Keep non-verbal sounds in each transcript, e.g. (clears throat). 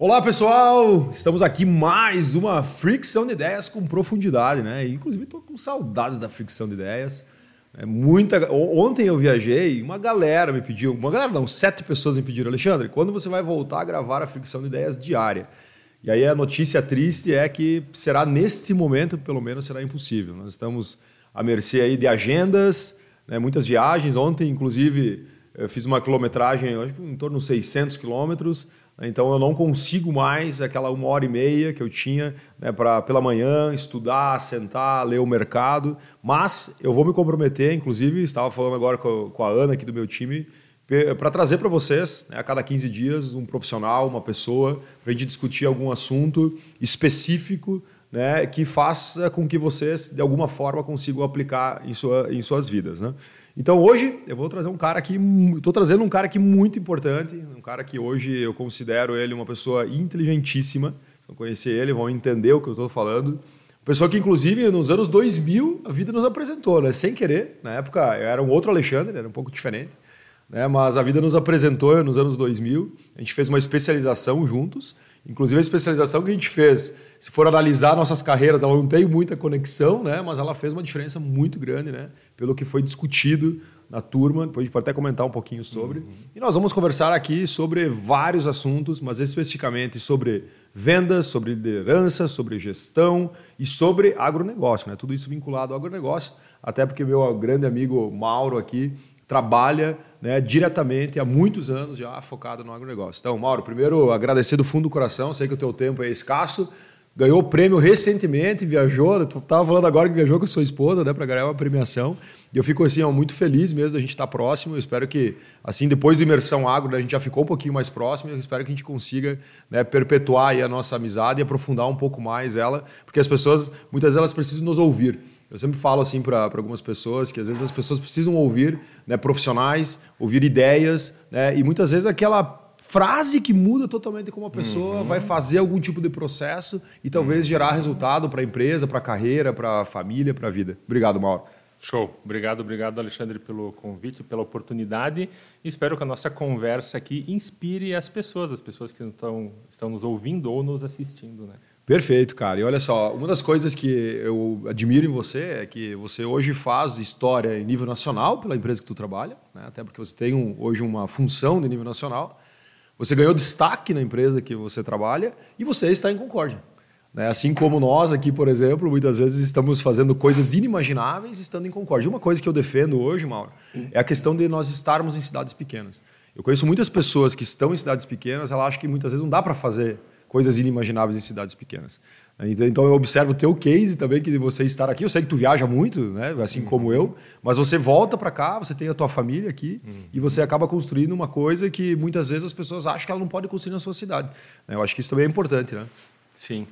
Olá pessoal, estamos aqui mais uma fricção de ideias com profundidade, né? Inclusive estou com saudades da fricção de ideias. É muita. Ontem eu viajei, uma galera me pediu, uma galera não, sete pessoas me pediram, Alexandre, quando você vai voltar a gravar a fricção de ideias diária? E aí a notícia triste é que será neste momento, pelo menos, será impossível. Nós estamos à mercê aí de agendas, né? muitas viagens. Ontem, inclusive, eu fiz uma quilometragem, acho que em torno de 600 quilômetros. Então eu não consigo mais aquela uma hora e meia que eu tinha né, para pela manhã estudar, sentar, ler o mercado. Mas eu vou me comprometer, inclusive estava falando agora com, com a Ana aqui do meu time, para trazer para vocês né, a cada 15 dias um profissional, uma pessoa, para a gente discutir algum assunto específico né, que faça com que vocês de alguma forma consigam aplicar em, sua, em suas vidas. Né? Então hoje eu vou trazer um cara aqui, estou trazendo um cara aqui muito importante, um cara que hoje eu considero ele uma pessoa inteligentíssima. Se conhecer ele, vão entender o que eu estou falando. Pessoa que, inclusive, nos anos 2000, a vida nos apresentou, né? sem querer. Na época, eu era um outro Alexandre, era um pouco diferente. Né? Mas a vida nos apresentou nos anos 2000. A gente fez uma especialização juntos. Inclusive, a especialização que a gente fez, se for analisar nossas carreiras, ela não tem muita conexão, né? mas ela fez uma diferença muito grande né? pelo que foi discutido na turma. Depois a gente pode até comentar um pouquinho sobre. Uhum. E nós vamos conversar aqui sobre vários assuntos, mas especificamente sobre vendas, sobre liderança, sobre gestão e sobre agronegócio. Né? Tudo isso vinculado ao agronegócio, até porque meu grande amigo Mauro aqui trabalha né, diretamente há muitos anos já focado no agronegócio. Então, Mauro, primeiro agradecer do fundo do coração, sei que o teu tempo é escasso, ganhou o prêmio recentemente, viajou, tu estava falando agora que viajou com a sua esposa né, para ganhar uma premiação, e eu fico assim, ó, muito feliz mesmo da gente estar tá próximo, eu espero que, assim, depois do Imersão Agro, né, a gente já ficou um pouquinho mais próximo, eu espero que a gente consiga né, perpetuar a nossa amizade e aprofundar um pouco mais ela, porque as pessoas, muitas delas precisam nos ouvir, eu sempre falo assim para algumas pessoas que às vezes as pessoas precisam ouvir né, profissionais, ouvir ideias, né, e muitas vezes aquela frase que muda totalmente como a pessoa uhum. vai fazer algum tipo de processo e talvez uhum. gerar resultado para a empresa, para a carreira, para a família, para a vida. Obrigado, Mauro. Show. Obrigado, obrigado, Alexandre, pelo convite, pela oportunidade. Espero que a nossa conversa aqui inspire as pessoas, as pessoas que estão, estão nos ouvindo ou nos assistindo. Né? Perfeito, cara. E olha só, uma das coisas que eu admiro em você é que você hoje faz história em nível nacional pela empresa que tu trabalha, né? até porque você tem um, hoje uma função de nível nacional. Você ganhou destaque na empresa que você trabalha e você está em Concórdia. Né? Assim como nós aqui, por exemplo, muitas vezes estamos fazendo coisas inimagináveis estando em Concórdia. Uma coisa que eu defendo hoje, Mauro, é a questão de nós estarmos em cidades pequenas. Eu conheço muitas pessoas que estão em cidades pequenas, elas acham que muitas vezes não dá para fazer coisas inimagináveis em cidades pequenas. Então, então eu observo o teu case também, que você estar aqui. Eu sei que tu viaja muito, né? assim uhum. como eu, mas você volta para cá, você tem a tua família aqui uhum. e você acaba construindo uma coisa que muitas vezes as pessoas acham que ela não pode construir na sua cidade. Eu acho que isso também é importante. Né? Sim.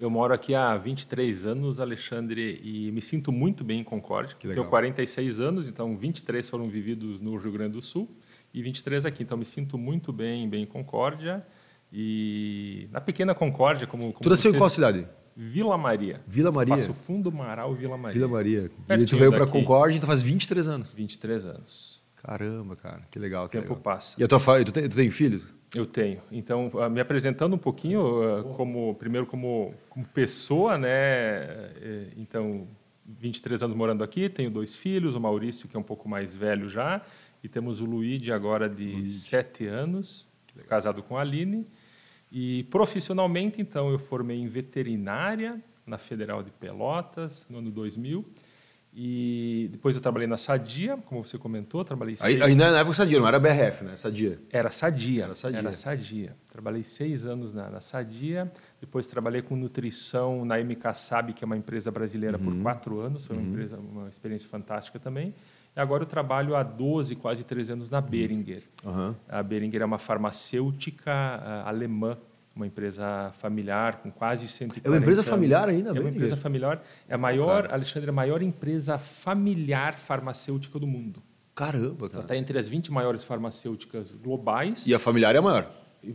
Eu moro aqui há 23 anos, Alexandre, e me sinto muito bem em Concórdia. Tenho 46 anos, então 23 foram vividos no Rio Grande do Sul e 23 aqui. Então me sinto muito bem, bem em Concórdia. E na pequena Concórdia, como. como tu nasceu em qual cidade? Vila Maria. Vila Maria? Passo Fundo, Maral, Vila Maria. Vila Maria. Pertinho e tu veio para Concórdia e tu faz 23 anos. 23 anos. Caramba, cara, que legal. Que o tempo legal. passa. E a tua tu tem, tu tem filhos? Eu tenho. Então, ah, me apresentando um pouquinho, ah, como primeiro como, como pessoa, né? Eh, então, 23 anos morando aqui, tenho dois filhos, o Maurício, que é um pouco mais velho já, e temos o Luigi, agora de Luigi. 7 anos, casado com a Aline. E profissionalmente, então, eu formei em veterinária na Federal de Pelotas, no ano 2000. E depois eu trabalhei na Sadia, como você comentou, trabalhei seis... Ainda na época Sadia, não era BRF, né? Sadia. Era Sadia. Era Sadia. Era Sadia. Trabalhei seis anos na, na Sadia, depois trabalhei com nutrição na MK Sab, que é uma empresa brasileira, uhum. por quatro anos, foi uma uhum. empresa, uma experiência fantástica também. E agora eu trabalho há 12, quase 13 anos na Beringer. Uhum. A Beringer é uma farmacêutica uh, alemã, uma empresa familiar com quase 140 É uma empresa anos. familiar ainda? É uma empresa familiar. É a maior, claro. Alexandre, a maior empresa familiar farmacêutica do mundo. Caramba, cara. Ela está entre as 20 maiores farmacêuticas globais. E a familiar é a maior?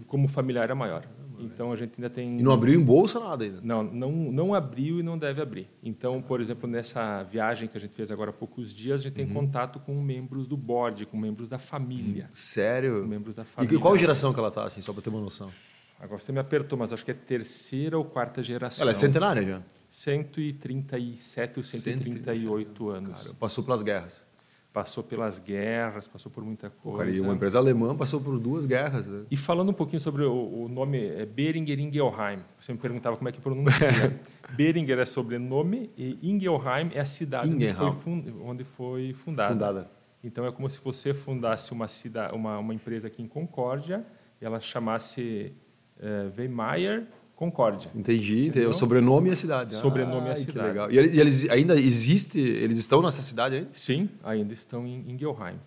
Como familiar é a maior. Então a gente ainda tem. E não abriu em bolsa nada ainda? Não, não, não abriu e não deve abrir. Então, por exemplo, nessa viagem que a gente fez agora há poucos dias, a gente tem uhum. contato com membros do board, com membros da família. Sério? Com membros da família. E qual geração que ela está, assim, só para ter uma noção? agora você me apertou, mas acho que é terceira ou quarta geração. Ela é centenária já. 137 ou 138 anos. Cara, passou pelas guerras. Passou pelas guerras, passou por muita coisa. Cara, e uma empresa alemã passou por duas guerras. Né? E falando um pouquinho sobre o, o nome, é Beringer Ingelheim. Você me perguntava como é que pronuncia. (laughs) Beringer é sobrenome e Ingelheim é a cidade onde foi, fund, onde foi fundada. fundada. Então é como se você fundasse uma, cidade, uma, uma empresa aqui em Concórdia e ela chamasse é, Concórdia. Entendi, entendeu? o sobrenome e a cidade. Sobrenome ah, e a cidade. Que legal. E eles ainda existe, eles estão nessa cidade ainda? Sim, ainda estão em Ingelheim.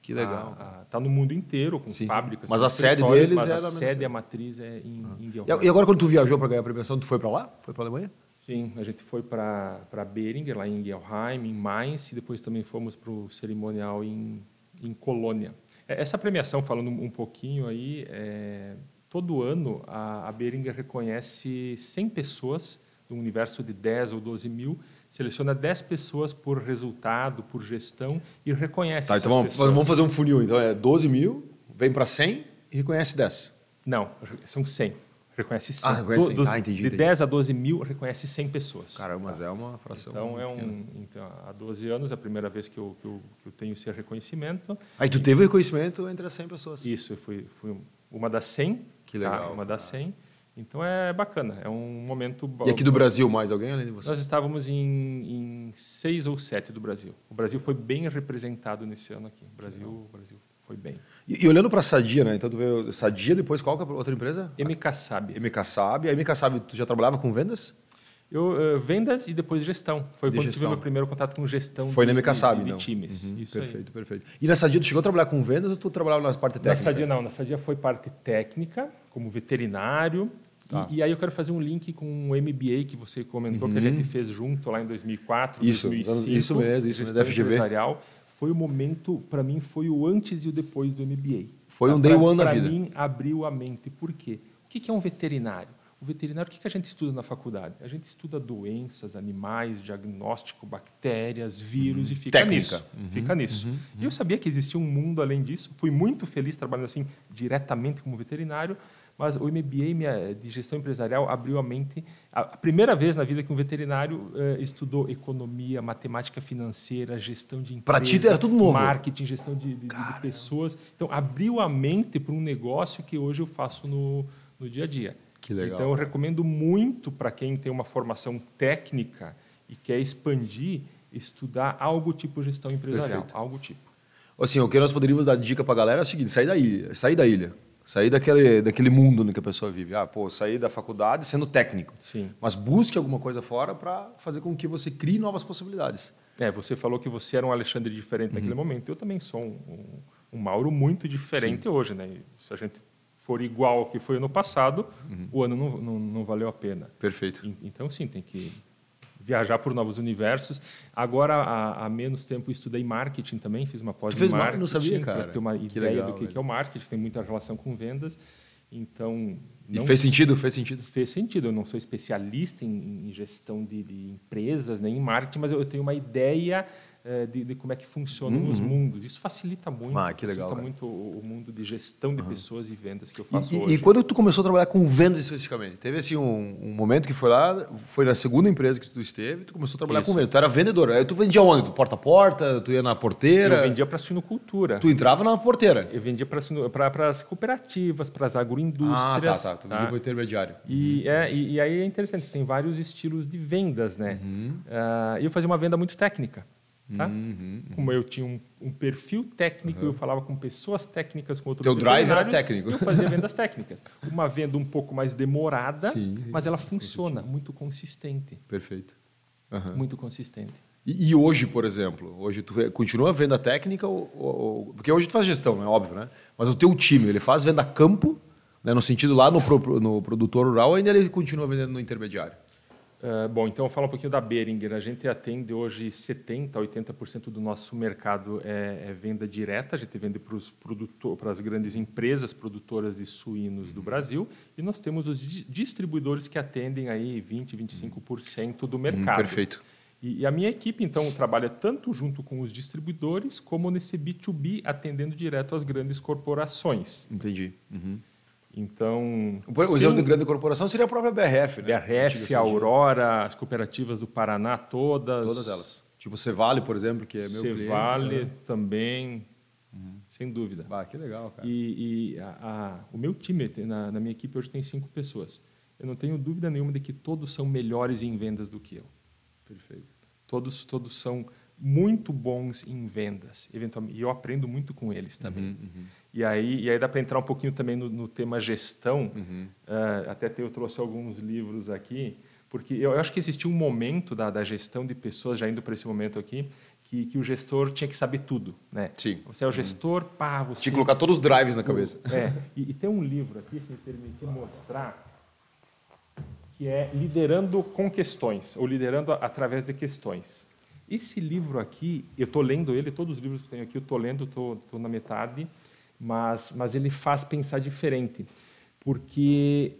Que legal. Está no mundo inteiro, com sim, fábricas. Sim. Mas a sede deles mas é a sede, a matriz é em ah. Ingelheim. E agora quando tu viajou para ganhar a premiação, tu foi para lá? Foi para a Alemanha? Sim, a gente foi para Beringer, lá em Ingelheim, em Mainz, e depois também fomos para o cerimonial em, em Colônia. É, essa premiação, falando um pouquinho aí, é, todo ano a, a Beringer reconhece 100 pessoas, no universo de 10 ou 12 mil, seleciona 10 pessoas por resultado, por gestão e reconhece tá, então vamos, vamos fazer um funil. Então é 12 mil, vem para 100 e reconhece 10. Não, são 100. Reconhece 100. Ah, reconhece 100. ah, entendi, de entendi. 10 a 12 mil, reconhece 100 pessoas. Caramba, mas é uma fração. Então, é um, então, há 12 anos, é a primeira vez que eu, que eu, que eu tenho esse reconhecimento. Aí tu teve reconhecimento entre as 100 pessoas. Isso, eu fui, fui uma das 100. Que legal. Tá? Uma das 100. Então é bacana, é um momento. E aqui do Brasil, mais alguém além de você? Nós estávamos em, em seis ou sete do Brasil. O Brasil foi bem representado nesse ano aqui. O Brasil, o Brasil foi bem. E, e olhando para a Sadia, né? Então tu veio Sadia, depois qual que é a outra empresa? MK Sabe. MK Sabe. A MK Sabe, tu já trabalhava com vendas? Eu, uh, vendas e depois gestão. Foi de quando gestão. tive meu primeiro contato com gestão Foi de, na MK Sabe, de, de então. times. Uhum, Isso perfeito, aí. perfeito. E na Sadia, tu chegou a trabalhar com vendas ou tu trabalhava na parte técnica? Na Sadia não, na Sadia foi parte técnica, como veterinário. Tá. E, e, aí eu quero fazer um link com o MBA que você comentou, que a gente fez junto lá em 2004, Isso, 2005. isso mesmo, isso mesmo, da FGV. empresarial. Foi o momento, para mim, foi o antes e o depois do MBA. Foi um day one na Para vida. mim, abriu a mente. Por quê? O que que é um veterinário? O veterinário, o que a gente estuda na faculdade? A gente estuda doenças, animais, diagnóstico, bactérias, vírus e fica Técnica. nisso. Fica nisso. E eu sabia que existia um mundo além disso. Fui muito feliz trabalhando assim diretamente como veterinário, mas o MBA minha, de gestão empresarial abriu a mente. A primeira vez na vida que um veterinário eh, estudou economia, matemática financeira, gestão de empresa, Pra ti era tudo novo. marketing, gestão de, de- de pessoas. Então, abriu a mente para um negócio que hoje eu faço no, no dia a dia. Então, eu recomendo muito para quem tem uma formação técnica e quer expandir, estudar algo tipo gestão empresarial. Perfeito. Algo tipo. Assim, o que nós poderíamos dar de dica para a galera é o seguinte: sair da ilha, sair da ilha, sair daquele, daquele mundo no que a pessoa vive. Ah, pô, sair da faculdade sendo técnico. Sim. Mas busque alguma coisa fora para fazer com que você crie novas possibilidades. É, você falou que você era um Alexandre diferente naquele momento. Eu também sou um, um, um Mauro muito diferente hoje, né? Se a gente for igual ao que foi ano passado, o ano não, não, não valeu a pena. Perfeito. En- Então, sim, tem que viajar por novos universos. Agora, há, há menos tempo, estudei marketing também, fiz uma pós Tu fez mar- marketing. não sabia, Para cara. ter uma Que ideia legal, do que, que é o marketing, tem muita relação com vendas. Então, E não fez sentido? Fez sentido. fez sentido. Eu não sou especialista em, em gestão de, de empresas, nem em marketing, mas eu tenho uma ideia eh, de, de como é que funcionam os mundos. Isso facilita muito. Uhum. Ah, que legal, Facilita cara. muito o, o mundo de gestão de pessoas e vendas que eu faço e- hoje. e quando tu começou a trabalhar com vendas especificamente? Teve assim um, um momento que foi lá, foi na segunda empresa que tu esteve, tu começou a trabalhar Isso. com vendas. Tu era vendedor. Aí tu vendia onde? Tu porta a porta, tu ia na porteira? Eu vendia para a suinocultura. Tu entrava na porteira. Eu vendia para as cooperativas, para as agroindústrias. Ah, tá, tá. Tu vendia para o intermediário. E, é, e, e aí é interessante, tem vários estilos de vendas, né? Uhum. E eu fazia uma venda muito técnica, tá? Uhum, Como eu tinha um, um perfil técnico, eu falava com pessoas técnicas, com outros Teu drive era técnico. Eu fazia vendas técnicas. Uma venda um pouco mais demorada, Sim, sim, mas ela funciona, muito consistente. Perfeito. Muito consistente. E, e hoje, por exemplo, hoje tu continua a venda técnica ou, ou- porque hoje tu faz gestão, né? Óbvio, né? Mas o teu time, ele faz venda campo, né? No sentido lá no, pro- no produtor rural, ainda ele continua vendendo no intermediário. Ah, bom, então eu falo um pouquinho da Beringer. A gente atende hoje 70% a 80% do nosso mercado é, é venda direta. A gente vende para as grandes empresas produtoras de suínos do Brasil. E nós temos os di- distribuidores que atendem aí 20%, 25% do mercado. perfeito. E, e a minha equipe, então, trabalha tanto junto com os distribuidores, como nesse B2B, atendendo direto às grandes corporações. Entendi. Uhum. Então. O exemplo de grande corporação seria a própria BRF, né? BRF, a Aurora, as cooperativas do Paraná, todas. Todas elas. Tipo Cevale, por exemplo, que é meu Cevale cliente. Cevale né? também, uhum. sem dúvida. Ah, que legal, cara. E, e a, a, o meu time, na, na minha equipe, hoje tem cinco pessoas. Eu não tenho dúvida nenhuma de que todos são melhores em vendas do que eu. Perfeito. Todos, todos são muito bons em vendas, eventualmente. E eu aprendo muito com eles também. Uhum, uhum. E, aí, e aí dá para entrar um pouquinho também no, no tema gestão. Uhum. Uh, até eu trouxe alguns livros aqui, porque eu, eu acho que existia um momento da, da, gestão de pessoas, já indo para esse momento aqui, que, que o gestor tinha que saber tudo. Né? Sim. Você é o gestor, pá, você... Tinha que colocar todos os drives na cabeça. (laughs) É. E, e tem um livro aqui, se me permitir mostrar, que é Liderando com Questões, ou Liderando através de Questões. Esse livro aqui, eu estou lendo ele, todos os livros que tenho aqui eu estou lendo, estou na metade, mas, mas ele faz pensar diferente, porque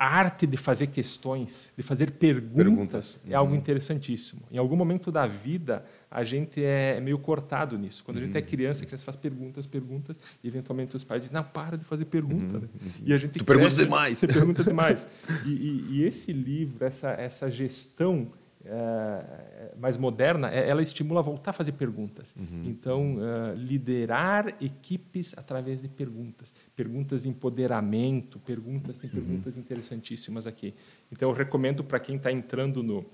a arte de fazer questões, de fazer perguntas, perguntas. é algo uhum. interessantíssimo. Em algum momento da vida, a gente é meio cortado nisso. Quando a gente é uhum. criança, a criança faz perguntas, perguntas, e eventualmente os pais dizem, não, para de fazer pergunta. Uhum. Né? E a gente tu pergunta demais. Você pergunta (laughs) demais. e, e, e, esse livro, essa, essa gestão é, mais moderna, é, ela estimula a voltar a fazer perguntas. Uhum. Então, uh, liderar equipes através de perguntas. Perguntas de empoderamento, perguntas, tem uhum. perguntas uhum. interessantíssimas aqui. Então, eu recomendo para quem está entrando no,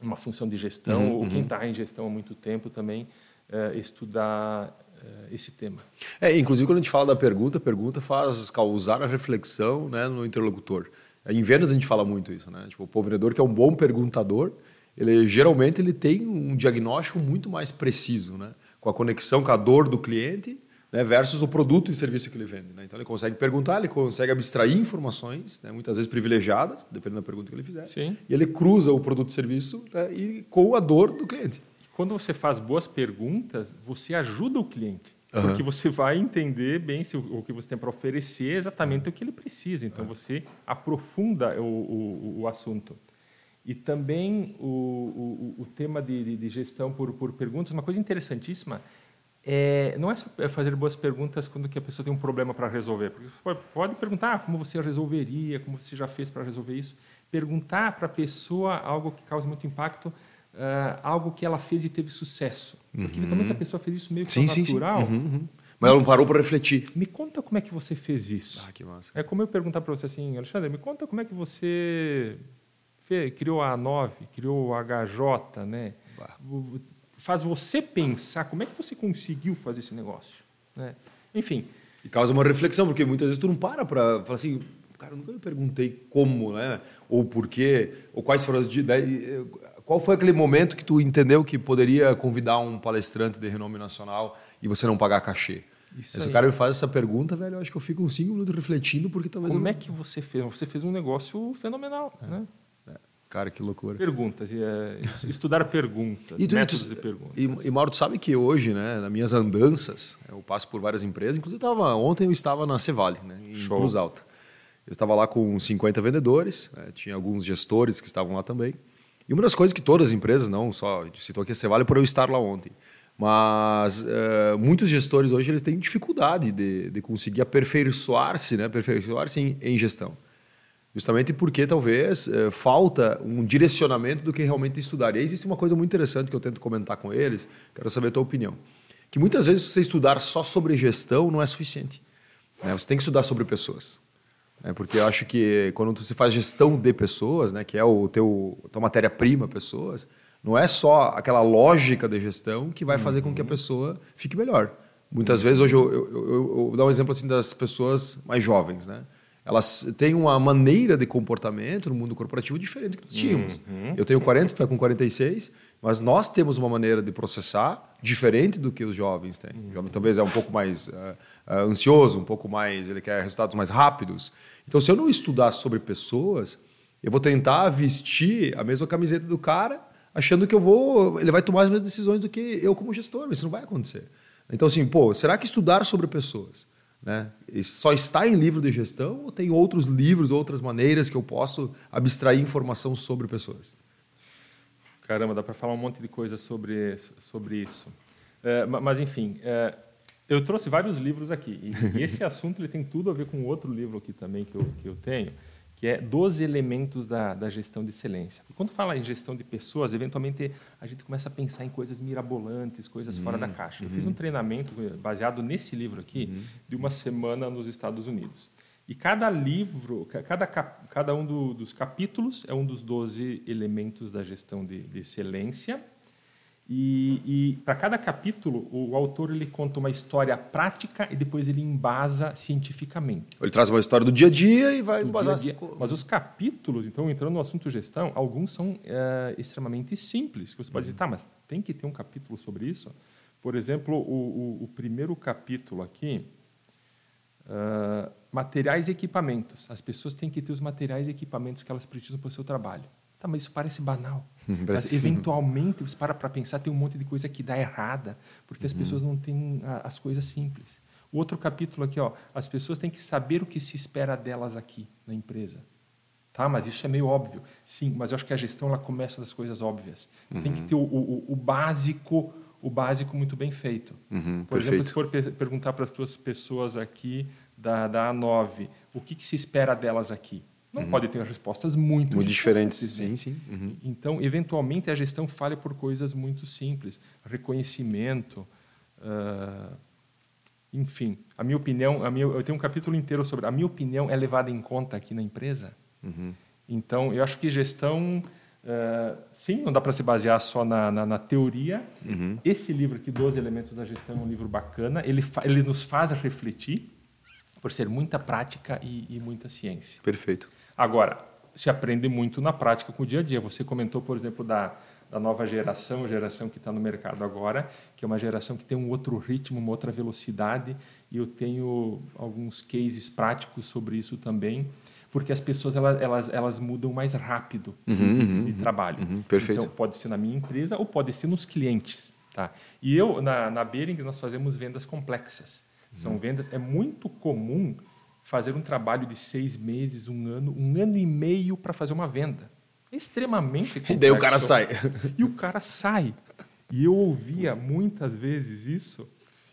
numa função de gestão, uhum. ou quem está em gestão há muito tempo também, uh, estudar esse tema. É, inclusive, quando a gente fala da pergunta, a pergunta faz causar a reflexão né, no interlocutor. Em vendas a gente fala muito isso, né? Tipo, o vendedor que é um bom perguntador, ele geralmente ele tem um diagnóstico muito mais preciso, né? com a conexão com a dor do cliente né? versus o produto e serviço que ele vende. Né? Então ele consegue perguntar, ele consegue abstrair informações, né? muitas vezes privilegiadas, dependendo da pergunta que ele fizer, Sim. e ele cruza o produto e serviço né? e com a dor do cliente. Quando você faz boas perguntas, você ajuda o cliente. Uhum. Porque você vai entender bem se o, o que você tem para oferecer é exatamente uhum. o que ele precisa. Então uhum. você aprofunda o, o, o assunto. E também o, o, o tema de, de, gestão por, por perguntas, uma coisa interessantíssima é, não é só fazer boas perguntas quando que a pessoa tem um problema para resolver. Porque você pode, pode perguntar ah, como você resolveria, como você já fez para resolver isso. Perguntar para a pessoa algo que causa muito impacto, uh, algo que ela fez e teve sucesso. Porque uhum. a pessoa fez isso meio que sim, natural. Sim, sim. Uhum, uhum. Mas ela não parou para refletir. Me conta como é que você fez isso. Ah, que massa. É como eu perguntar para você assim, Alexandre, me conta como é que você criou a A9, criou a HJ, né? Faz você pensar como é que você conseguiu fazer esse negócio. Né? Enfim. E causa uma reflexão, porque muitas vezes tu não para para falar assim, cara, nunca me perguntei como, né? Ou por quê, ou quais foram as... Qual foi aquele momento que tu entendeu que poderia convidar um palestrante de renome nacional e você não pagar cachê? Isso Se o cara me faz essa pergunta, velho, eu acho que eu fico uns cinco minutos refletindo, porque talvez. Como eu... é que você fez? Você fez um negócio fenomenal, é. né? Cara, que loucura. Perguntas, é, estudar perguntas, e tu, métodos tu, de perguntas. E, e Mauro, tu sabe que hoje, né, nas minhas andanças, eu passo por várias empresas, inclusive tava, ontem eu estava na Cevale, né, em Show. Cruz Alta. Eu estava lá com 50 vendedores, né, tinha alguns gestores que estavam lá também. E uma das coisas que todas as empresas, não só, citou aqui a Cevale por eu estar lá ontem, mas uh, muitos gestores hoje eles têm dificuldade de, de conseguir aperfeiçoar-se, né, aperfeiçoar-se em, em gestão. Justamente porque talvez eh, falta um direcionamento do que realmente estudar. E aí existe uma coisa muito interessante que eu tento comentar com eles, quero saber a tua opinião. Que muitas vezes você estudar só sobre gestão não é suficiente. Né? Você tem que estudar sobre pessoas. Né? Porque eu acho que quando você faz gestão de pessoas, né, que é o teu tua matéria-prima, pessoas, não é só aquela lógica de gestão que vai fazer uhum. com que a uhum. pessoa fique melhor. Muitas vezes, hoje, eu, eu, eu, eu, vou dar um exemplo assim das pessoas mais jovens, né? Elas têm uma maneira de comportamento no mundo corporativo diferente do que nós tínhamos. Uhum. Eu tenho 40, tu está com 46, mas nós temos uma maneira de processar diferente do que os jovens têm. Uhum. O jovem talvez é um pouco mais uh, uh, ansioso, um pouco mais, ele quer resultados mais rápidos. Então, se eu não estudar sobre pessoas, eu vou tentar vestir a mesma camiseta do cara, achando que eu vou, ele vai tomar as mesmas decisões do que eu como gestor, mas isso não vai acontecer. Então, assim, pô, será que estudar sobre pessoas né? só está em livro de gestão ou tem outros livros, outras maneiras que eu posso abstrair informação sobre pessoas? Caramba, dá para falar um monte de coisa sobre, sobre isso. É, mas, enfim, é, Eu trouxe vários livros aqui. E esse (laughs) assunto ele tem tudo a ver com outro livro aqui também que eu, que eu tenho, que é 12 elementos da, da gestão de excelência. quando fala em gestão de pessoas, eventualmente a gente começa a pensar em coisas mirabolantes, coisas uhum, fora da caixa. Eu fiz um uhum. treinamento baseado nesse livro aqui, uhum. de uma semana nos Estados Unidos. E cada livro, cada, cada um do, dos capítulos é um dos 12 elementos da gestão de, de excelência. E, e para cada capítulo, o autor ele conta uma história prática e depois ele embasa cientificamente. Ele traz uma história do dia a dia e vai embasar. Dia dia. Mas os capítulos, então, entrando no assunto gestão, alguns são é, extremamente simples. Que você pode uhum. dizer, tá, mas tem que ter um capítulo sobre isso? Por exemplo, o, o, o primeiro capítulo aqui, uh, materiais e equipamentos. As pessoas têm que ter os materiais e equipamentos que elas precisam para o seu trabalho. Tá, mas isso parece banal. Mas, eventualmente, você para para pensar, tem um monte de coisa que dá errada, porque as uhum. pessoas não têm as coisas simples. O outro capítulo aqui, ó, as pessoas têm que saber o que se espera delas aqui na empresa. Tá, mas isso é meio óbvio. Sim, mas eu acho que a gestão ela começa das coisas óbvias. Uhum. Tem que ter o, o, o, básico, o básico muito bem feito. Uhum, Por perfeito. exemplo, se for per perguntar para as tuas pessoas aqui da, da A9, o que, que se espera delas aqui? Não uhum. pode ter respostas muito, muito diferentes. diferentes. Sim, sim. Uhum. Então, eventualmente, a gestão falha por coisas muito simples. Reconhecimento, uh, enfim. A minha opinião, a minha, eu tenho um capítulo inteiro sobre a minha opinião é levada em conta aqui na empresa. Uhum. Então, eu acho que gestão, uh, sim, não dá para se basear só na, na, na teoria. Uhum. Esse livro aqui, 12 Elementos da Gestão, é um livro bacana. Ele, ele nos faz refletir por ser muita prática e, e muita ciência. Perfeito. Agora, se aprende muito na prática com o dia a dia. Você comentou, por exemplo, da, da nova geração, geração que está no mercado agora, que é uma geração que tem um outro ritmo, uma outra velocidade, e eu tenho alguns cases práticos sobre isso também, porque as pessoas elas, elas, elas mudam mais rápido uhum, uhum, de, uhum, trabalho. Uhum, perfeito. Então, pode ser na minha empresa ou pode ser nos clientes. Tá? E eu, na, na Bering, nós fazemos vendas complexas. São uhum. vendas. É muito comum fazer um trabalho de seis meses, um ano, um ano e meio para fazer uma venda. É extremamente complexo. (laughs) E daí o cara sai. E o cara sai. E eu ouvia muitas vezes isso,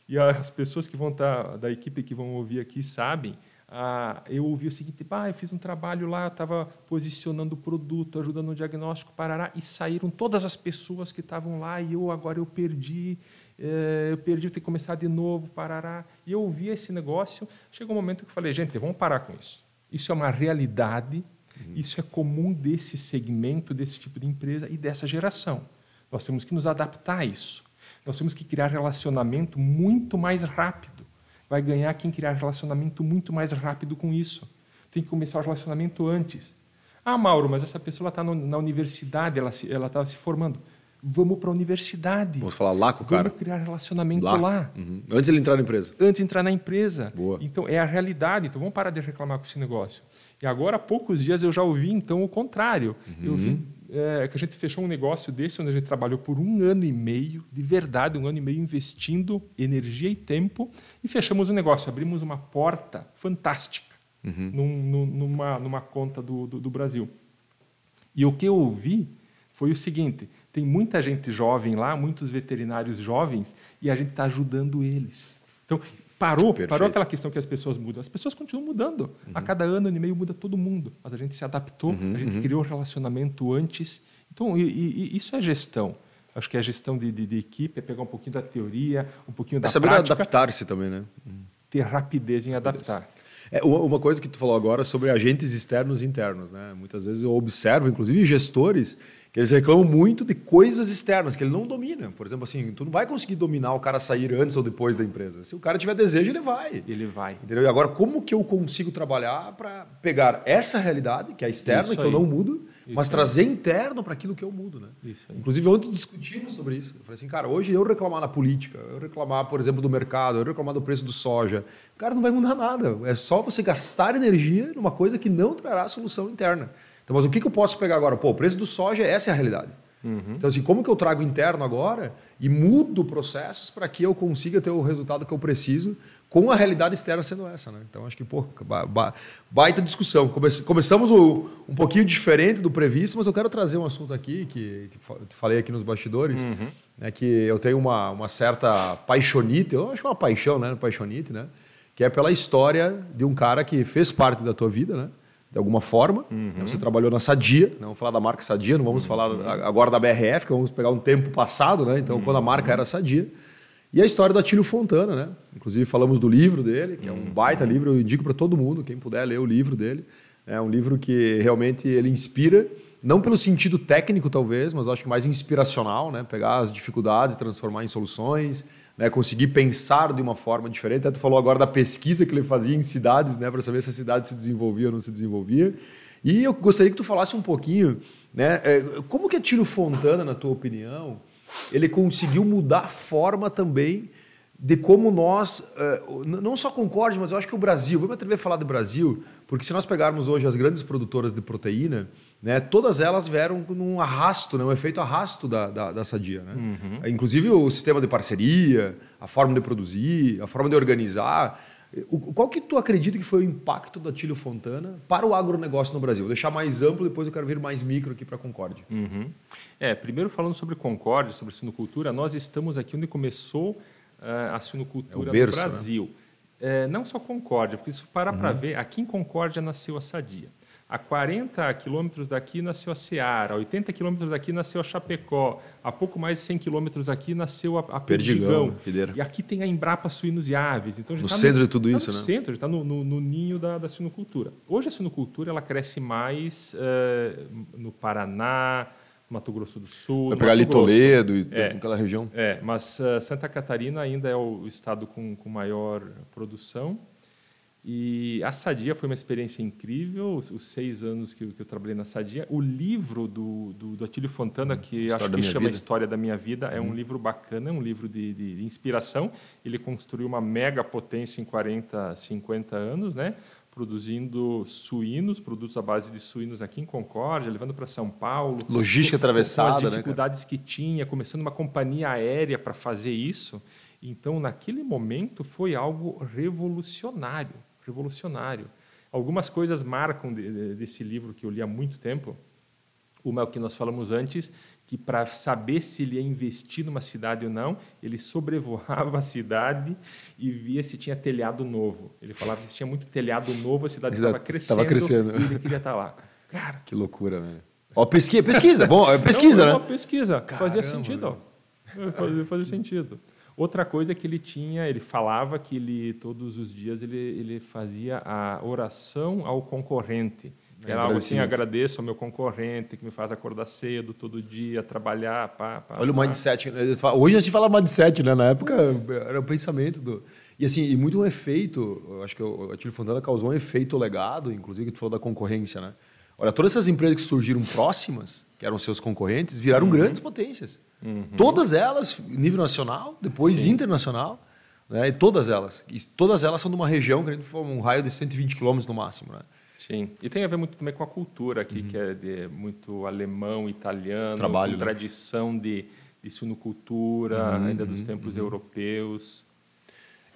e as pessoas que vão estar, tá, da equipe que vão ouvir aqui sabem, ah, eu ouvi o seguinte, ah, eu fiz um trabalho lá, estava posicionando o produto, ajudando no diagnóstico, parará, e saíram todas as pessoas que estavam lá e eu agora eu perdi, eu perdi, eu tenho que começar de novo, parará. E eu ouvi esse negócio, chegou um momento que eu falei, gente, vamos parar com isso. Isso é uma realidade, uhum. isso é comum desse segmento, desse tipo de empresa e dessa geração. Nós temos que nos adaptar a isso. Nós temos que criar relacionamento muito mais rápido vai ganhar quem criar relacionamento muito mais rápido com isso. Tem que começar o relacionamento antes. Ah, Mauro, mas essa pessoa está na universidade, ela está ela tá se formando. Vamos para a universidade. Vamos falar lá com o cara. Vamos criar relacionamento lá. lá. Uhum. Antes de ele entrar na empresa. Antes de entrar na empresa. Boa. Então, é a realidade. Então, vamos parar de reclamar com esse negócio. E agora, há poucos dias, eu já ouvi, então, o contrário. Uhum. Eu vi é, que a gente fechou um negócio desse, onde a gente trabalhou por um ano e meio, de verdade, um ano e meio investindo energia e tempo, e fechamos o um negócio, abrimos uma porta fantástica uhum. num, numa, numa conta do, do, do Brasil. E o que eu ouvi foi o seguinte: tem muita gente jovem lá, muitos veterinários jovens, e a gente está ajudando eles. Então, Parou, Perfeito. parou aquela questão que as pessoas mudam. As pessoas continuam mudando. Uhum. A cada ano, ano e meio muda todo mundo. Mas a gente se adaptou, uhum, a gente uhum. criou relacionamento antes. Então, e, e, isso é gestão. Acho que a gestão de, de, de, equipe é pegar um pouquinho da teoria, um pouquinho da é saber prática. adaptar-se também, né? Ter rapidez em adaptar. É, uma coisa que tu falou agora sobre agentes externos e internos. Né? Muitas vezes eu observo, inclusive gestores, que eles reclamam muito de coisas externas que ele não domina. Por exemplo, assim, tu não vai conseguir dominar o cara sair antes ou depois da empresa. Se o cara tiver desejo, ele vai. Ele vai. Entendeu? E agora, como que eu consigo trabalhar para pegar essa realidade, que é externa, isso que aí. eu não mudo, isso mas aí. trazer interno para aquilo que eu mudo, né? Inclusive, ontem discutimos sobre isso. Eu falei assim, cara, hoje eu reclamar na política, eu reclamar, por exemplo, do mercado, eu reclamar do preço do soja, o cara não vai mudar nada. É só você gastar energia numa coisa que não trará solução interna. Então, mas o que, que eu posso pegar agora? Pô, o preço do soja, essa é a realidade. Uhum. Então, assim, como que eu trago interno agora e mudo processos para que eu consiga ter o resultado que eu preciso com a realidade externa sendo essa, né? Então, acho que, pô, baita discussão. começamos o, um pouquinho diferente do previsto, mas eu quero trazer um assunto aqui que, que falei aqui nos bastidores, uhum. né, que eu tenho uma, uma certa paixonite, eu acho que é uma paixão, né? Paixonite, né? Que é pela história de um cara que fez parte da tua vida, né? De alguma forma. Uhum. Você trabalhou na Sadia, não vamos falar da marca Sadia, não vamos uhum. falar agora da BRF, que vamos pegar um tempo passado, né? Então, uhum. quando a marca era Sadia. E a história do Atílio Fontana, né? Inclusive falamos do livro dele, que é um uhum. baita livro, eu indico para todo mundo, quem puder ler o livro dele. É um livro que realmente ele inspira, não pelo sentido técnico talvez, mas acho que mais inspiracional, né? Pegar as dificuldades, transformar em soluções, né, conseguir pensar de uma forma diferente. Até tu falou agora da pesquisa que ele fazia em cidades, né, para saber se a cidade se desenvolvia ou não se desenvolvia. E eu gostaria que tu falasse um pouquinho, né, é, como que a Tiro Fontana, na tua opinião, ele conseguiu mudar a forma também de como nós, é, não só Concorde, mas eu acho que o Brasil, vou me atrever a falar do Brasil, porque se nós pegarmos hoje as grandes produtoras de proteína, né, todas elas vieram num arrasto, né, um efeito arrasto da, da, da Sadia. Né? Uhum. Inclusive o sistema de parceria, a forma de produzir, a forma de organizar. O, qual que tu acredita que foi o impacto da Tílio Fontana para o agronegócio no Brasil? Vou deixar mais amplo, depois eu quero vir mais micro aqui para a Concorde. Uhum. É, primeiro falando sobre Concorde, sobre sinocultura, nós estamos aqui onde começou a sinocultura é berço, no né? Brasil. Né? É, não só Concórdia, porque se parar uhum. para ver, aqui em Concórdia nasceu a Sadia. A 40 quilômetros daqui nasceu a Seara, a 80 quilômetros daqui nasceu a Chapecó, a pouco mais de 100 quilômetros aqui nasceu a, a Perdigão. Perdigão e aqui tem a Embrapa Suínos e Aves. Então, no tá centro no, de tudo tá isso, no né? centro, está no, no, no, ninho da, da sinocultura. Hoje a sinocultura ela cresce mais uh, no Paraná, Mato Grosso do Sul. Vai pegar ali Toledo e é, aquela região. É, mas uh, Santa Catarina ainda é o estado com, com maior produção. E a Sadia foi uma experiência incrível, os, os seis anos que eu, que eu, trabalhei na Sadia. O livro do, do, do Atílio Fontana, que acho que chama vida. História da Minha Vida, é um uhum. livro bacana, é um livro de, de, de, inspiração. Ele construiu uma mega potência em 40, 50 anos, né? Produzindo suínos, produtos à base de suínos aqui em Concórdia, levando para São Paulo. Logística atravessada, com as né, dificuldades né, que tinha, começando uma companhia aérea para fazer isso. Então, naquele momento, foi algo revolucionário revolucionário. Algumas coisas marcam desse livro que eu li há muito tempo. Uma é o que nós falamos antes, que para saber se ele ia investir numa cidade ou não, ele sobrevoava a cidade e via se tinha telhado novo. Ele falava que se tinha muito telhado novo, a cidade estava crescendo, crescendo, e ele queria estar tá lá. Cara, que loucura, velho. Ó, pesquisa, pesquisa, bom, é pesquisa, não, né? Uma pesquisa, Caramba, fazia sentido, ó. Fazia, fazia sentido. Outra coisa é que ele tinha, ele falava que ele todos os dias ele, ele fazia a oração ao concorrente. É, Era algo assim, agradeço ao meu concorrente que me faz acordar cedo todo dia, trabalhar, pá, pá, Olha pá. o mindset. Né? Hoje a gente fala mindset, né? Na época era o pensamento do... E assim, e muito um efeito, acho que o Atílio Fontana causou um efeito legado, inclusive que tu falou da concorrência, né? Olha, todas essas empresas que surgiram próximas, que eram seus concorrentes, viraram uhum. grandes potências. Uhum. Todas elas, nível nacional, depois Sim. internacional, né? e todas elas. E todas elas são de uma região que a gente um raio de 120 quilômetros no máximo. Né? Sim, e tem a ver muito também com a cultura aqui, uhum. que é de, muito alemão, italiano, Trabalho, com né? tradição de, de suinocultura, uhum, ainda dos uhum, tempos uhum. europeus.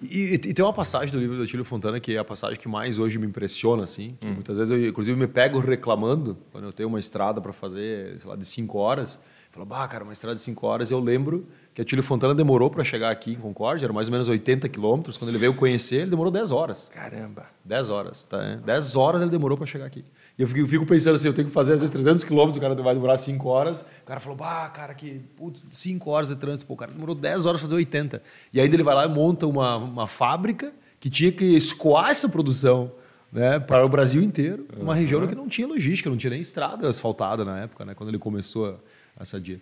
E, e, tem uma passagem do livro do Atílio Fontana que é a passagem que mais hoje me impressiona, assim, que hum. muitas vezes eu, inclusive, me pego reclamando quando eu tenho uma estrada para fazer, sei lá, de cinco horas. Falo, bah, cara, uma estrada de cinco horas. Eu lembro que Atílio Fontana demorou para chegar aqui em Concórdia, era mais ou menos 80 quilômetros. Quando ele veio conhecer, ele demorou 10 horas. Caramba! 10 horas, tá? 10 horas ele demorou para chegar aqui. E eu fico, eu fico, pensando assim, eu tenho que fazer às vezes 300 quilômetros, o cara vai demorar 5 horas. O cara falou, bah, cara, que putz, 5 horas de trânsito. Pô, o cara demorou 10 horas para fazer 80. E aí ele vai lá e monta uma, uma fábrica que tinha que escoar essa produção né, para o Brasil inteiro. Uma uhum. região que não tinha logística, não tinha nem estrada asfaltada na época, né, quando ele começou a a Sadia.